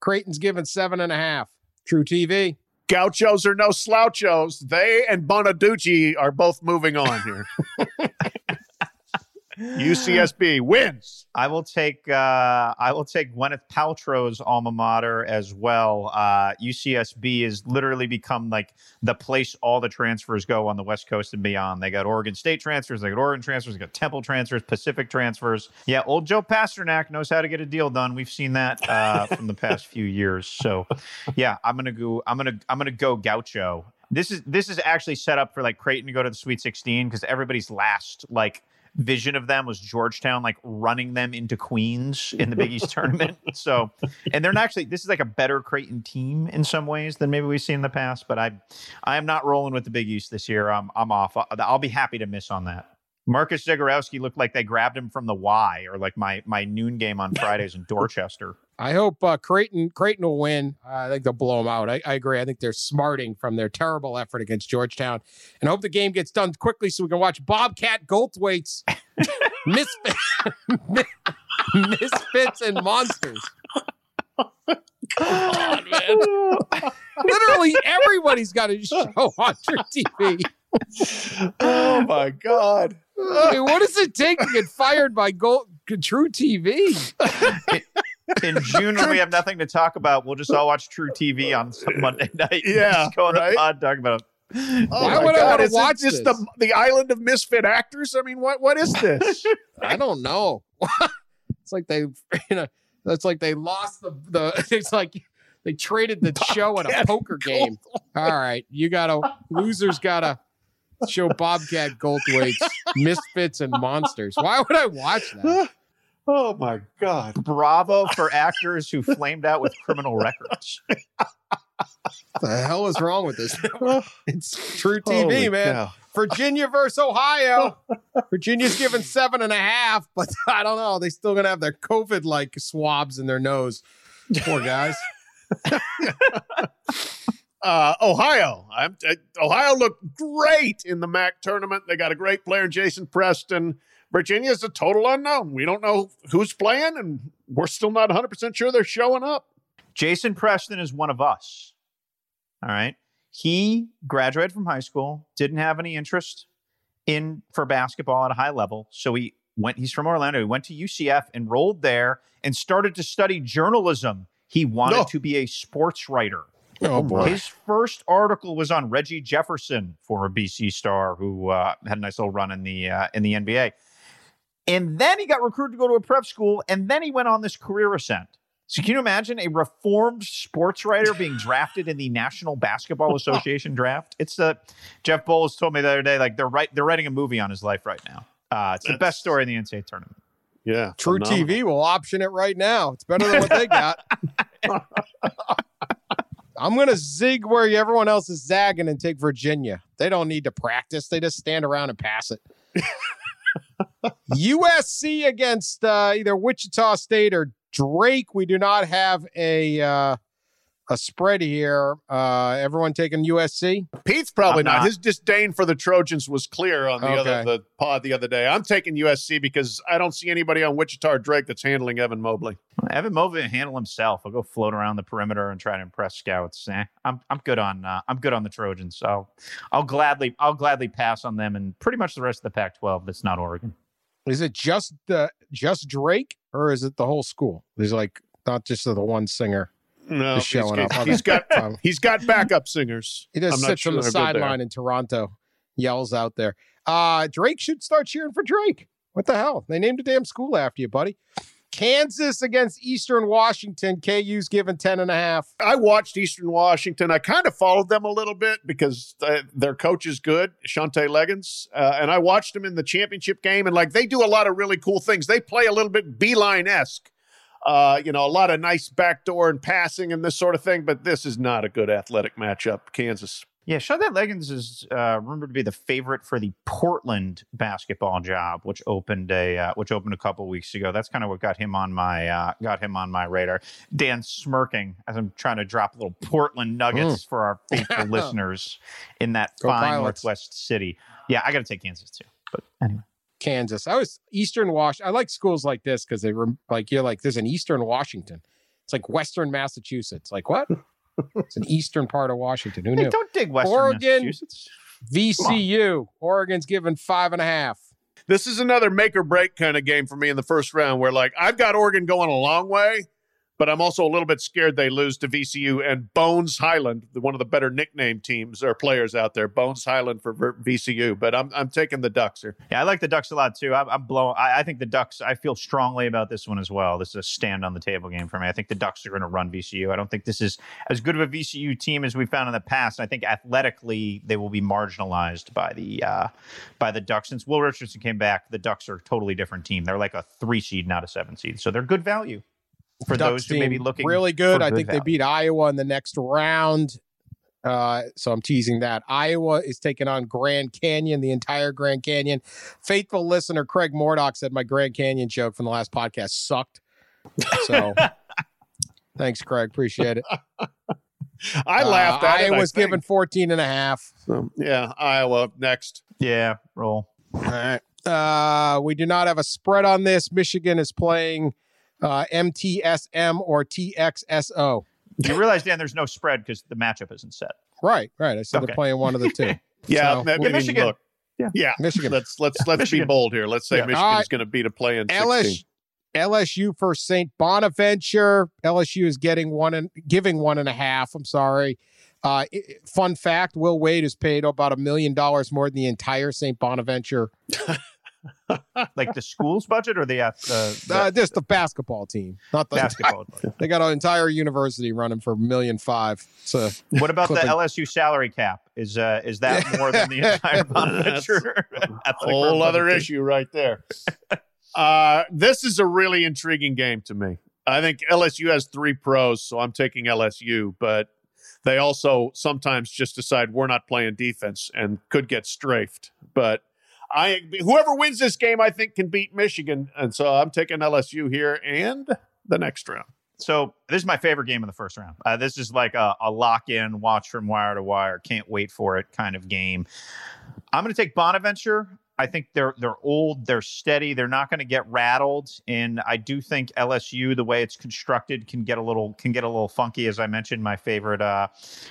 Creighton's given seven and a half. truTV. Gauchos are no slouchos. They and Bonaduce are both moving on here. UCSB wins. I will take uh, I will take Gwyneth Paltrow's alma mater as well. Uh, UCSB has literally become like the place all the transfers go on the West Coast and beyond. They got Oregon State transfers, they got Oregon transfers, they got Temple transfers, Pacific transfers. Yeah, old Joe Pasternack knows how to get a deal done. We've seen that uh, from the past few years. So, yeah, I'm gonna go. I'm gonna I'm gonna go Gaucho. This is this is actually set up for like Creighton to go to the Sweet 16 because everybody's last like vision of them was Georgetown like running them into Queens in the Big East tournament. So, and they're not actually this is like a better Creighton team in some ways than maybe we've seen in the past. But I, I am not rolling with the Big East this year. I'm I'm off. I'll, I'll be happy to miss on that. Marcus Zegarowski looked like they grabbed him from the Y or like my my noon game on Fridays in Dorchester. I hope uh, Creighton Creighton will win. I think they'll blow them out. I, I agree. I think they're smarting from their terrible effort against Georgetown, and I hope the game gets done quickly so we can watch Bobcat Goldthwait's misfit, misfits and monsters. Come on, man. Literally everybody's got a show on True TV. oh my god. I mean, what does it take to get fired by Gold, truTV? In June, when we have nothing to talk about, we'll just all watch truTV on some Monday night. Yeah, just go on right? the pod talk about it. Oh Why my would I wanna watch just this? the the island of misfit actors? I mean, what what is this? I don't know. it's like they, you know, that's like they lost the the. It's like they traded the show at a Bobcat poker game. All right, you gotta losers gotta show Bobcat Goldthwait's misfits and monsters. Why would I watch that? Oh my god. Bravo for actors who flamed out with criminal records. What the hell is wrong with this? It's truTV, Holy man. cow. Virginia versus Ohio. Virginia's given seven and a half, but I don't know. They still gonna have their COVID like swabs in their nose. Poor guys. Uh, Ohio. I'm, uh, Ohio looked great in the MAC tournament. They got a great player, Jason Preston. Virginia's a total unknown. We don't know who's playing, and we're still not 100% sure they're showing up. Jason Preston is one of us. All right. He graduated from high school, didn't have any interest in for basketball at a high level. So he went, he's from Orlando. He went to UCF, enrolled there, and started to study journalism. He wanted No. to be a sports writer. Oh boy! His first article was on Reggie Jefferson, former BC star, who uh, had a nice little run in the uh, in the NBA. And then he got recruited to go to a prep school, and then he went on this career ascent. So can you imagine a reformed sports writer being drafted in the National Basketball Association draft? It's the Jeff Boals told me the other day, like they're right, they're writing a movie on his life right now. Uh, it's the best story in the NCAA tournament. Yeah. True phenomenal. TV will option it right now. It's better than what they got. I'm gonna zig where everyone else is zagging and take Virginia. They don't need to practice. They just stand around and pass it. USC against uh, either Wichita State or Drake. We do not have a uh, a spread here. Uh, everyone taking USC. Pete's probably not. not. His disdain for the Trojans was clear on the Okay. other the pod the other day. I'm taking USC because I don't see anybody on Wichita or Drake that's handling Evan Mobley. Evan Mobley can handle himself. I'll go float around the perimeter and try to impress scouts. Eh, I'm I'm good on uh, I'm good on the Trojans. So I'll gladly I'll gladly pass on them and pretty much the rest of the Pac-12. That's not Oregon. Is it just the just Drake or is it the whole school? There's like not just the one singer. No, Just showing he's, up. He's got Um, he's got backup singers. He just I'm sits sure on the they're good there. sideline in Toronto, yells out there. Uh, Drake should start cheering for Drake. What the hell? They named a damn school after you, buddy. Kansas against Eastern Washington. KU's given 10 and a half. I watched Eastern Washington. I kind of followed them a little bit because uh, their coach is good, Shantay Legans, uh, and I watched them in the championship game. And like they do a lot of really cool things. They play a little bit Beilein esque, uh, you know, a lot of nice backdoor and passing and this sort of thing. But this is not a good athletic matchup. Kansas. Yeah, Shantay Legans is uh, rumored to be the favorite for the Portland basketball job, which opened a uh, which opened a couple weeks ago. That's kind of what got him on my uh, got him on my radar. Dan smirking as I'm trying to drop little Portland nuggets for our faithful listeners in that Go fine Pilots. Northwest city. Yeah, I got to take Kansas too. But anyway, Kansas. I was Eastern Wash. I like schools like this because they were like, you're like, there's an Eastern Washington. It's like Western Massachusetts. Like, what? it's an eastern part of Washington. Who hey, knew? don't dig Western Oregon. Massachusetts. VCU. Oregon's given five and a half. This is another make or break kind of game for me in the first round where, like, I've got Oregon going a long way, but I'm also a little bit scared they lose to VCU and Bones Hyland, one of the better nickname teams or players out there. Bones Hyland for VCU, but I'm I'm taking the Ducks here. Yeah, I like the Ducks a lot too. I'm, I'm blowing. I, I think the Ducks. I feel strongly about this one as well. This is a stand on the table game for me. I think the Ducks are going to run VCU. I don't think this is as good of a VCU team as we found in the past. I think athletically they will be marginalized by the uh, by the Ducks. Since Will Richardson came back, the Ducks are a totally different team. They're like a three seed, not a seven seed. So they're good value for Ducks those who may be looking really good. for I think they value. beat Iowa in the next round. Uh, so I'm teasing that. Iowa is taking on Grand Canyon, the entire Grand Canyon. Faithful listener Craig Mordock said my Grand Canyon joke from the last podcast sucked. So thanks, Craig. Appreciate it. I laughed Uh, at it. I Iowa's think. given 14 and a half. So, yeah, Iowa next. Yeah, roll. All right. Uh, we do not have a spread on this. Michigan is playing uh, MTSM or TXSO. You realize, Dan, there's no spread because the matchup isn't set. Right, right. I said Okay. they're playing one of the two. Yeah, So, I mean, Michigan. Look, Yeah. yeah, Michigan. Let's let's let's be bold here. Let's say Yeah. Michigan's All right. going to beat a play in LS, sixteen. LSU for St. Bonaventure. LSU is getting one and giving one and a half. I'm sorry. Uh, i- i- fun fact: Will Wade is paid about a million dollars more than the entire St. Bonaventure, Like the school's budget or the, uh, the, the uh, just the basketball team, not the basketball. budget? They got an entire university running for a million five. So What about the LSU salary cap? Is uh, is that more than the entire Bonaventure? a Whole other budget? issue right there. uh, this is a really intriguing game to me. I think LSU has three pros, so I'm taking LSU, but they also sometimes just decide we're not playing defense and could get strafed. But I whoever wins this game, I think can beat Michigan, and so I'm taking LSU here and the next round. So this is my favorite game in the first round. Uh, this is like a, a lock-in, watch from wire to wire, can't wait for it kind of game. I'm going to take Bonaventure. I think they're they're old, they're steady, they're not going to get rattled, and I do think LSU, the way it's constructed, can get a little can get a little funky. As I mentioned, my favorite uh,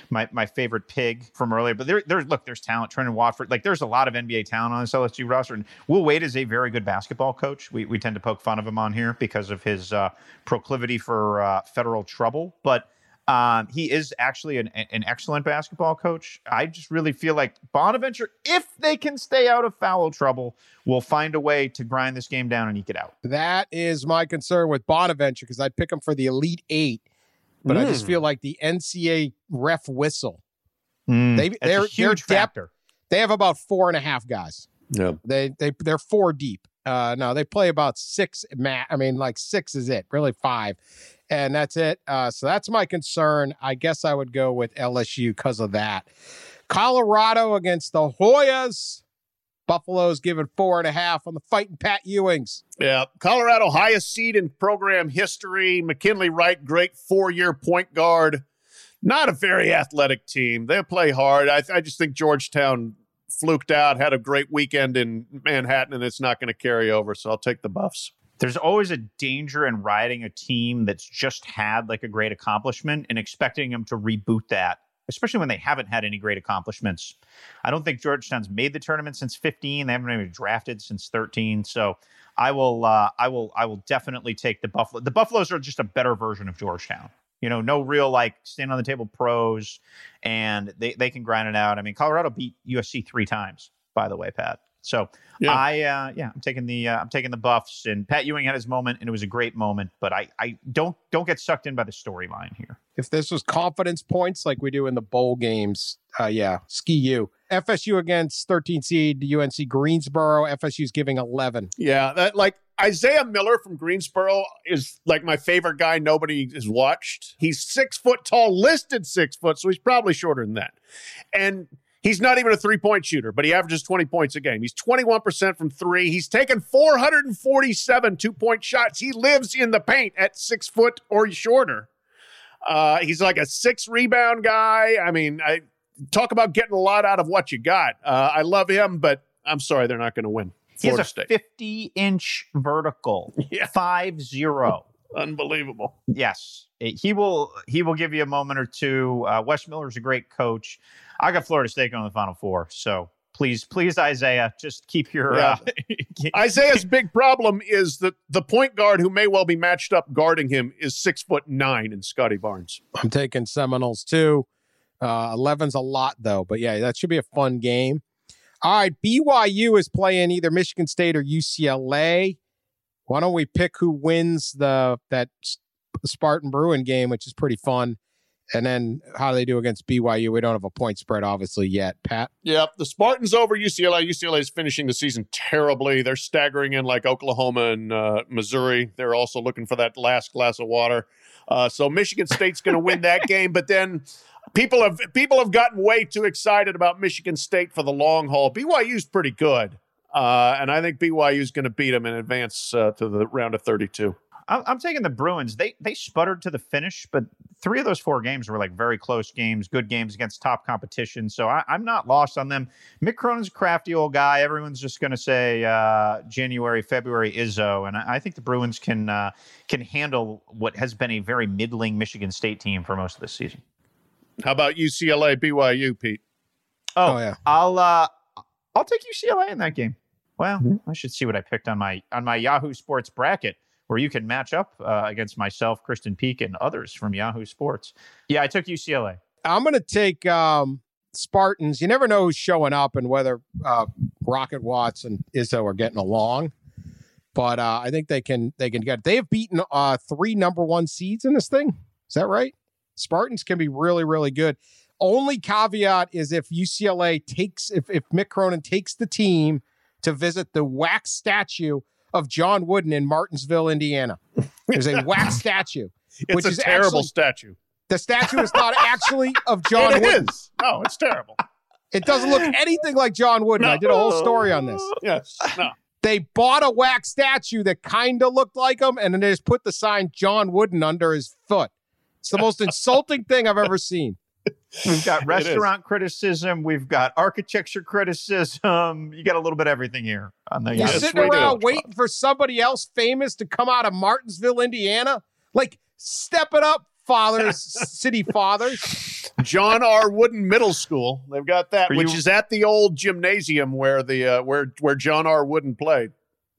my my favorite pig from earlier. But there there's look, there's talent. Trendon Watford, like there's a lot of NBA talent on this LSU roster, and Will Wade is a very good basketball coach. We we tend to poke fun of him on here because of his uh, proclivity for uh, federal trouble, but. Um, he is actually an, an excellent basketball coach. I just really feel like Bonaventure, if they can stay out of foul trouble, will find a way to grind this game down and eke it out. that is my concern with Bonaventure because I'd pick them for the Elite Eight, but I just Mm. feel like the NCAA ref whistle. They- Hmm. That's they're- a they're huge depth- factor. They have about four and a half guys. Yeah. They they they're four deep. Uh, no, they play about six. Ma- I mean, like six is it? Really five, and that's it. Uh, so that's my concern. I guess I would go with LSU because of that. Colorado against the Hoyas. Buffalo's given four and a half on the fighting Pat Ewings. Yeah, Colorado highest seed in program history. McKinley Wright, great four-year point guard. Not a very athletic team. They play hard. I, I just think Georgetown fluked out, had a great weekend in Manhattan, and it's not going to carry over. So I'll take the Buffs. There's always a danger in riding a team that's just had like a great accomplishment and expecting them to reboot that, especially when they haven't had any great accomplishments. I don't think Georgetown's made the tournament since 15. They haven't even drafted since 13. So I will, uh, I will, I will definitely take the Buffalo. The Buffaloes are just a better version of Georgetown. You know, no real like stand on the table pros, and they they can grind it out. I mean, Colorado beat USC three times, by the way, Pat. So Yeah. I uh, yeah, I'm taking the uh, I'm taking the Buffs, and Pat Ewing had his moment, and it was a great moment. But I I don't don't get sucked in by the storyline here. If this was confidence points like we do in the bowl games, uh, yeah, ski you. FSU against 13 seed UNC Greensboro. FSU's giving 11. Yeah, that like Isaiah Miller from Greensboro is like my favorite guy. Nobody has watched. He's six foot tall, listed six foot, so he's probably shorter than that. And he's not even a three point shooter, but he averages 20 points a game. He's 21% from three. He's taken 447 two point shots. He lives in the paint at six foot or shorter. Uh, he's like a six rebound guy. I mean, I talk about getting a lot out of what you got. Uh, I love him, but I'm sorry, they're not going to win. He has a State. 50 inch vertical, Yeah. five zero. Unbelievable. Yes, he will. He will give you a moment or two. Uh, Wes Miller's a great coach. I got Florida State going to the Final Four. So please, please, Isaiah, just keep your. Yeah. Uh, Isaiah's big problem is that the point guard who may well be matched up guarding him is six foot nine in Scottie Barnes. I'm taking Seminoles too. Uh, 11's a lot though, but yeah, that should be a fun game. All right, BYU is playing either Michigan State or UCLA. Why don't we pick who wins the that Spartan Bruin game, which is pretty fun, and then how they do against BYU? We don't have a point spread obviously yet. Pat, Yep, the Spartans over UCLA. UCLA is finishing the season terribly. They're staggering in like Oklahoma and uh, Missouri. They're also looking for that last glass of water. Uh, so Michigan State's going to win that game, but then people have people have gotten way too excited about Michigan State for the long haul. BYU's pretty good, uh, and I think BYU is going to beat them and advance uh, to the round of 32. I- I'm taking the Bruins. They they sputtered to the finish, but three of those four games were like very close games, good games against top competition. So I, I'm not lost on them. Mick Cronin's a crafty old guy. Everyone's just going to say uh, January, February Izzo, and I, I think the Bruins can uh, can handle what has been a very middling Michigan State team for most of this season. How about UCLA BYU, Pete? Oh, Oh, yeah. I'll uh, I'll take UCLA in that game. Well, I should see what I picked on my on my Yahoo Sports bracket, where you can match up uh, against myself, Krysten Peek, and others from Yahoo Sports. Yeah, I took UCLA. I'm going to take um, Spartans. You never know who's showing up and whether uh, Rocket Watts and Izzo are getting along. But uh, I think they can they can get. They have beaten uh, three number one seeds in this thing. Is that right? Spartans can be really really good. Only caveat is if UCLA takes if if Mick Cronin takes the team to visit the wax statue of John Wooden in Martinsville, Indiana. There's a wax statue. It's Which a is terrible actually- statue. The statue is not actually of John It Wooden. is. No, it's terrible. It doesn't look anything like John Wooden. I did a whole story on this. Yes. No. They bought a wax statue that kind of looked like him, and then they just put the sign John Wooden under his foot. It's the most insulting thing I've ever seen. We've got restaurant criticism. We've got architecture criticism. You got a little bit of everything here on the. You're Yes, sitting around waiting for somebody else famous to come out of Martinsville, Indiana. Like, step it up, fathers, city fathers. John R. Wooden Middle School. They've got that, Are which you- is at the old gymnasium where the uh, where where John R. Wooden played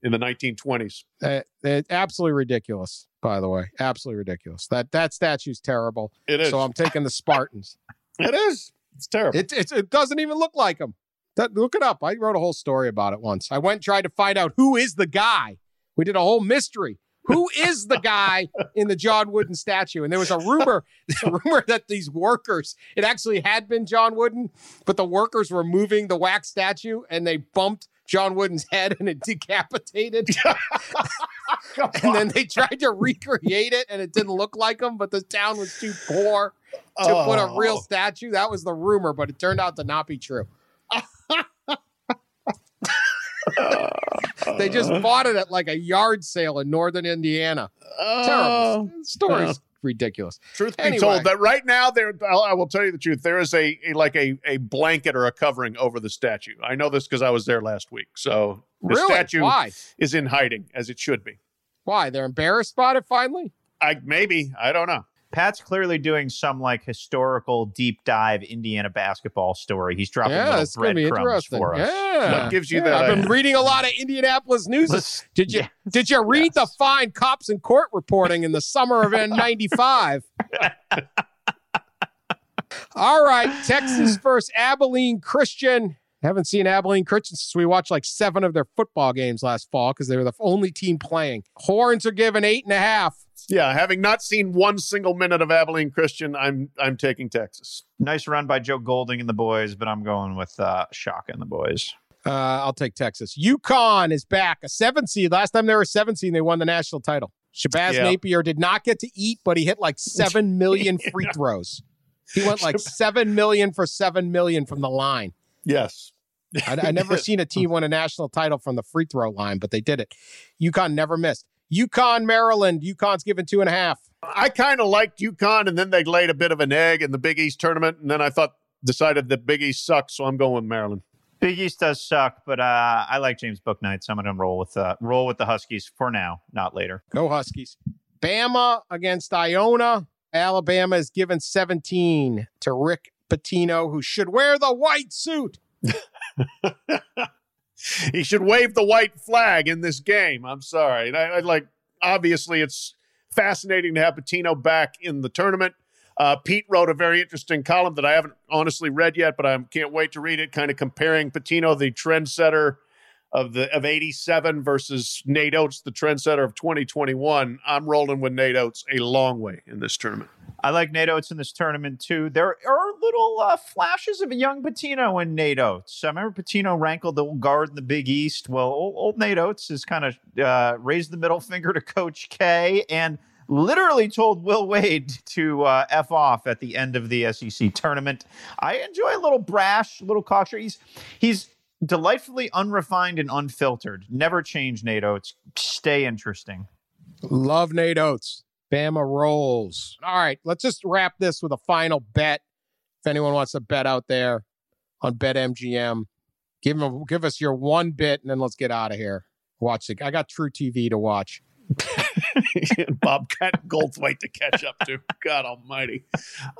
in the 1920s. Uh, uh, absolutely ridiculous, by the way. Absolutely ridiculous. That that statue's terrible. It is. So I'm taking the Spartans. It is. It's terrible. It, it, it doesn't even look like him. That, look it up. I wrote a whole story about it once. I went and tried to find out who is the guy. We did a whole mystery. Who is the guy in the John Wooden statue? And there was a rumor, a rumor that these workers, it actually had been John Wooden, but the workers were moving the wax statue and they bumped John Wooden's head and it decapitated. and then they tried to recreate it and it didn't look like him, but the town was too poor to put a real Oh. statue. That was the rumor, but it turned out to not be true. They just uh. bought it at like a yard sale in northern Indiana. Terrible. Oh. Story's ridiculous. Truth be Anyway. told, that right now there, I'll, I will tell you the truth. There is a, a like a, a blanket or a covering over the statue. I know this because I was there last week. So the really? statue Why? is in hiding as it should be. Why? They're embarrassed about it finally? I maybe I don't know. Pat's clearly doing some like historical deep dive Indiana basketball story. He's dropping yeah, little it's going to be breadcrumbs interesting. for us. Yeah. What gives you Yeah, that I've been reading a lot of Indianapolis news. Let's- Did you yeah. did you read the fine cops in court reporting in the summer of '95? All right, Texas versus Abilene Christian. Haven't seen Abilene Christian since we watched like seven of their football games last fall because they were the only team playing. Horns are given eight and a half. Yeah, having not seen one single minute of Abilene Christian, I'm I'm taking Texas. Nice run by Joe Golding and the boys, but I'm going with uh, Shock and the boys. Uh, I'll take Texas. UConn is back, a seven seed. Last time they were 17, they won the national title. Shabazz Yeah. Napier did not get to eat, but he hit like seven million free throws. He went like seven million for seven million from the line. Yes. I, I never seen a team win a national title from the free throw line, but they did it. UConn never missed. UConn, Maryland. UConn's given two and a half. I kind of liked UConn, and then they laid a bit of an egg in the Big East tournament, and then I thought decided that Big East sucks, so I'm going with Maryland. Big East does suck, but uh, I like James Bouknight, so I'm going to roll with uh, roll with the Huskies for now, not later. Go Huskies. Bama against Iona. Alabama is given 17 to Rick Pitino, who should wear the white suit. he should wave the white flag in this game. I'm sorry. I, I like obviously it's fascinating to have Pitino back in the tournament. Uh, Pete wrote a very interesting column that I haven't honestly read yet, but I can't wait to read it. Kind of comparing Pitino, the trendsetter of the of '87, versus Nate Oats, the trendsetter of 2021. I'm rolling with Nate Oats a long way in this tournament. I like Nate Oats in this tournament too. There are little uh, flashes of a young Pitino in Nate Oats. I remember Pitino rankled the old guard in the Big East. Well, old, old Nate Oats has kind of uh, raised the middle finger to Coach K and literally told Will Wade to uh, f off at the end of the SEC tournament. I enjoy a little brash, a little cocksure. He's he's delightfully unrefined and unfiltered. Never change, Nate Oats. Stay interesting. Love Nate Oats. Bama rolls. All right, let's just wrap this with a final bet. If anyone wants to bet out there on BetMGM, give them give us your one bit, and then let's get out of here. Watch it. I got truTV to watch. Bobcat Goldthwait to catch up to. God Almighty!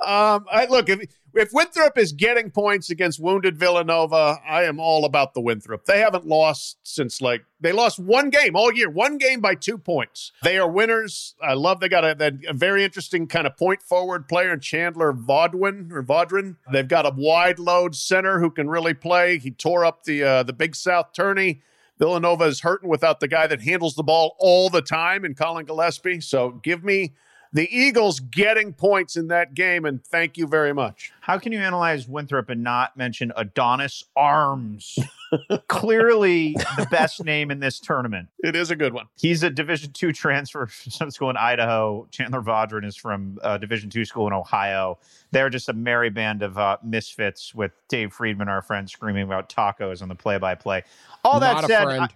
Um, I look if if Winthrop is getting points against wounded Villanova, I am all about the Winthrop. They haven't lost since like they lost one game all year, one game by two points. They are winners. I love they got a, a very interesting kind of point forward player in Chandler Vaudwin or Vaudrin. They've got a wide load center who can really play. He tore up the uh, the Big South tourney. Villanova is hurting without the guy that handles the ball all the time in Collin Gillespie. So give me the Eagles getting points in that game, and thank you very much. How can you analyze Winthrop and not mention Adonis Arms? Clearly the best name in this tournament. It is a good one. He's a Division two transfer from some school in Idaho. Chandler Vaudrin is from a Division two school in Ohio. They're just a merry band of uh, misfits with Dave Friedman, our friend, screaming about tacos on the play-by-play. All that Not a said, friend. I-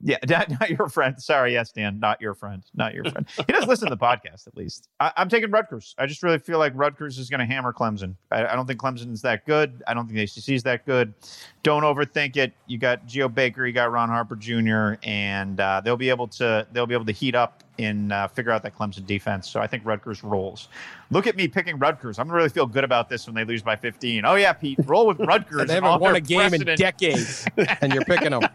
yeah, not, not your friend. Sorry, yes, Dan, not your friend, not your friend. He does listen to the podcast at least. I, I'm taking Rutgers. I just really feel like Rutgers is going to hammer Clemson. I, I don't think Clemson's that good. I don't think the ACC is that good. Don't overthink it. You got Geo Baker, you got Ron Harper Jr., and uh, they'll be able to they'll be able to heat up and uh, figure out that Clemson defense. So I think Rutgers rolls. Look at me picking Rutgers. I'm gonna really feel good about this when they lose by 15. Oh yeah, Pete, roll with Rutgers. They haven't won a game in decades, and you're picking them.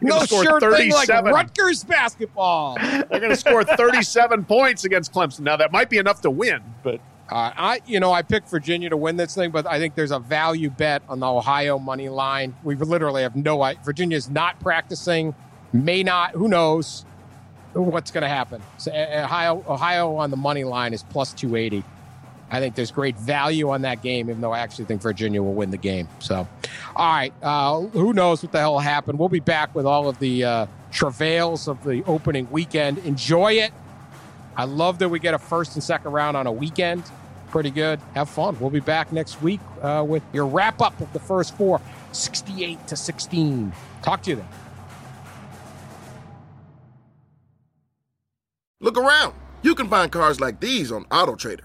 no score sure thing like 37. Rutgers basketball. They're going to score 37 points against Clemson. Now that might be enough to win, but Uh, I, you know, I picked Virginia to win this thing, but I think there's a value bet on the Ohio money line. We literally have no idea. Virginia's not practicing, may not. Who knows what's going to happen? So, uh, Ohio, Ohio on the money line is plus 280. I think there's great value on that game, even though I actually think Virginia will win the game. So, all right, uh, who knows what the hell will happen? We'll be back with all of the uh, travails of the opening weekend. Enjoy it. I love that we get a first and second round on a weekend. Pretty good. Have fun. We'll be back next week uh, with your wrap up of the first four, 68 to 16. Talk to you then. Look around. You can find cars like these on AutoTrader,